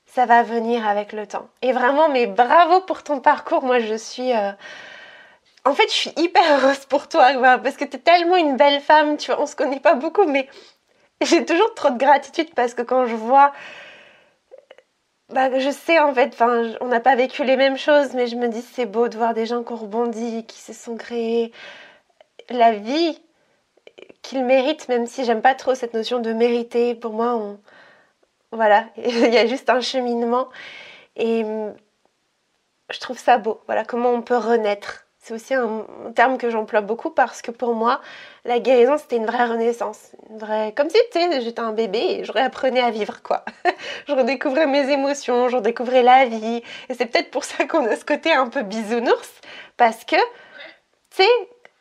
Ça va venir avec le temps. Et vraiment, mais bravo pour ton parcours. Moi, je suis... Euh, en fait, je suis hyper heureuse pour toi, parce que tu es tellement une belle femme, tu vois, on se connaît pas beaucoup, mais (laughs) j'ai toujours trop de gratitude parce que quand je vois bah, je sais en fait, enfin, on n'a pas vécu les mêmes choses, mais je me dis c'est beau de voir des gens qui ont rebondi, qui se sont créés la vie qu'ils méritent, même si j'aime pas trop cette notion de mériter. Pour moi, on... voilà, (laughs) il y a juste un cheminement et je trouve ça beau. Voilà comment on peut renaître c'est aussi un, terme que j'emploie beaucoup parce que pour moi, la guérison, c'était une vraie renaissance. Une vraie... Comme si j'étais un bébé et je réapprenais à vivre, quoi. (laughs) je redécouvrais mes émotions, je redécouvrais la vie. Et c'est peut-être pour ça qu'on a ce côté un peu bisounours, parce que, tu sais,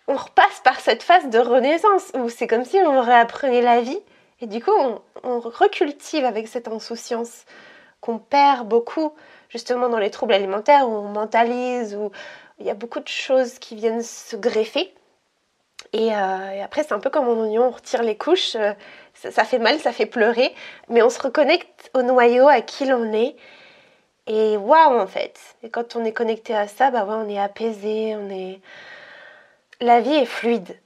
on repasse par cette phase de renaissance où c'est comme si on réapprenait la vie. Et du coup, on, recultive avec cette insouciance qu'on perd beaucoup justement dans les troubles alimentaires où on mentalise, où il y a beaucoup de choses qui viennent se greffer. Et, euh, après, c'est un peu comme en oignon, on retire les couches, euh, ça, fait mal, ça fait pleurer, mais on se reconnecte au noyau, à qui l'on est. Et waouh, en fait. Et quand on est connecté à ça, bah ouais, on est apaisé, on est. La vie est fluide.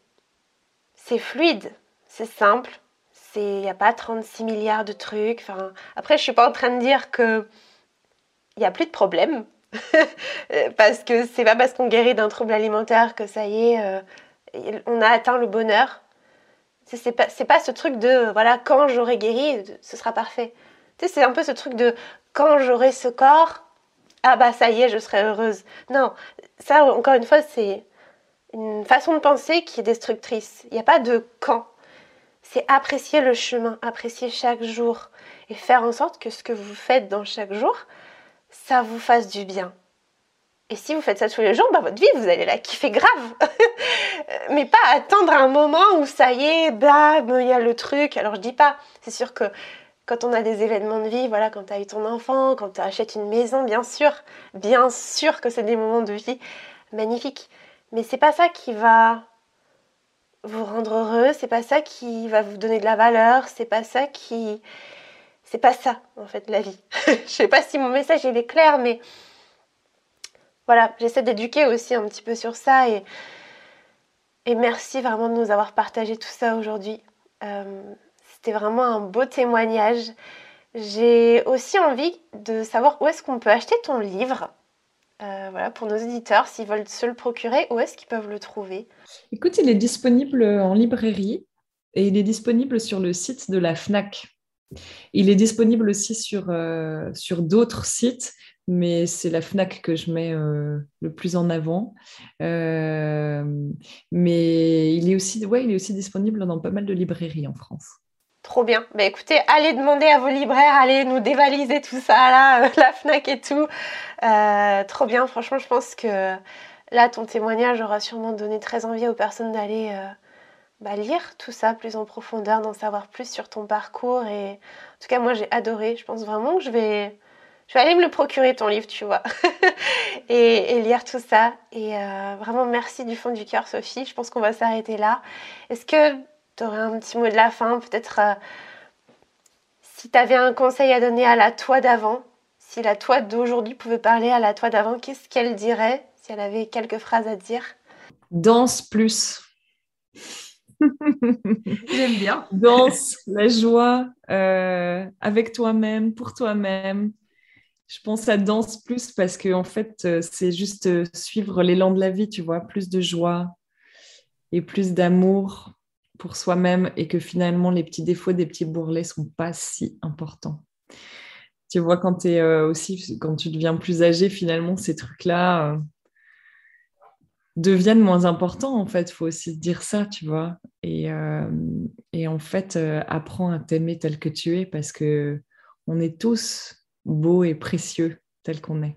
C'est fluide, c'est simple, il n'y a pas 36 milliards de trucs. Après, je suis pas en train de dire que il n'y a plus de problème. (laughs) parce que c'est pas parce qu'on guérit d'un trouble alimentaire que ça y est, euh, on a atteint le bonheur. C'est pas, pas ce truc de voilà, quand j'aurai guéri, ce sera parfait. Tu sais, c'est un peu ce truc de quand j'aurai ce corps, ah bah ça y est, je serai heureuse. Non, ça encore une fois, c'est une façon de penser qui est destructrice. Il n'y a pas de quand. C'est apprécier le chemin, apprécier chaque jour et faire en sorte que ce que vous faites dans chaque jour, ça vous fasse du bien. Et si vous faites ça tous les jours, bah, votre vie, vous allez la kiffer grave. (laughs) Mais pas attendre un moment où ça y est, bam, il y a le truc. Alors je dis pas, c'est sûr que quand on a des événements de vie, voilà, quand tu as eu ton enfant, quand tu achètes une maison, bien sûr, bien sûr que c'est des moments de vie magnifiques. Mais c'est pas ça qui va vous rendre heureux, c'est pas ça qui va vous donner de la valeur, c'est pas ça qui c'est pas ça, en fait, la vie. (laughs) je sais pas si mon message est clair, mais voilà, j'essaie d'éduquer aussi un petit peu sur ça et, et merci vraiment de nous avoir partagé tout ça aujourd'hui. Euh, c'était vraiment un beau témoignage. J'ai aussi envie de savoir où est-ce qu'on peut acheter ton livre. Euh, voilà, pour nos éditeurs, s'ils veulent se le procurer, où est-ce qu'ils peuvent le trouver? Écoute, il est disponible en librairie et il est disponible sur le site de la FNAC. Il est disponible aussi sur, euh, sur d'autres sites, mais c'est la FNAC que je mets euh, le plus en avant. Euh, mais il est, aussi, ouais, il est aussi disponible dans pas mal de librairies en France. Trop bien. Bah, écoutez, allez demander à vos libraires, allez nous dévaliser tout ça (laughs) la FNAC et tout. trop bien, franchement, je pense que là, ton témoignage aura sûrement donné très envie aux personnes d'aller bah, lire tout ça plus en profondeur, d'en savoir plus sur ton parcours. Et en tout cas, moi, j'ai adoré. Je pense vraiment que je vais, je vais aller me le procurer ton livre, tu vois, (laughs) et, lire tout ça. Et euh, vraiment, merci du fond du cœur, Sophie. Je pense qu'on va s'arrêter là. Est-ce que tu aurais un petit mot de la fin, peut-être euh, si tu avais un conseil à donner à la toi d'avant, si la toi d'aujourd'hui pouvait parler à la toi d'avant, qu'est-ce qu'elle dirait si elle avait quelques phrases à dire? Danse plus. (laughs) J'aime bien. Danse, la joie euh, avec toi-même, pour toi-même. Je pense à danse plus parce que en fait, euh, c'est juste euh, suivre l'élan de la vie, tu vois, plus de joie et plus d'amour pour soi-même et que finalement les petits défauts des petits bourrelets sont pas si importants. Tu vois, quand, es, aussi, quand tu deviens plus âgé, finalement, ces trucs-là, deviennent moins importants, en fait. Il faut aussi se dire ça, tu vois. Et, et en fait, apprends à t'aimer tel que tu es parce que on est tous beaux et précieux tel qu'on est.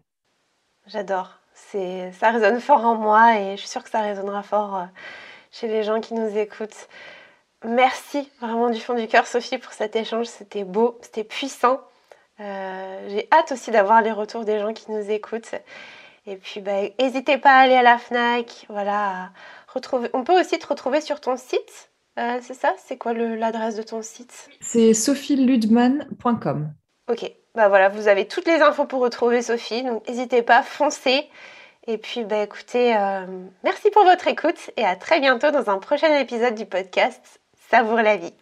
J'adore. C'est, ça résonne fort en moi et je suis sûre que ça résonnera fort chez les gens qui nous écoutent. Merci vraiment du fond du cœur, Sophie, pour cet échange. C'était beau, c'était puissant. Euh, j'ai hâte aussi d'avoir les retours des gens qui nous écoutent. Et puis, bah, n'hésitez pas à aller à la FNAC. Voilà, retrouver. On peut aussi te retrouver sur ton site. Euh, c'est ça? C'est quoi l'adresse de ton site? C'est sophieludman.com. Ok, bah voilà, vous avez toutes les infos pour retrouver Sophie. Donc, n'hésitez pas, foncez. Et puis, bah, écoutez, euh, merci pour votre écoute et à très bientôt dans un prochain épisode du podcast Savoure la vie.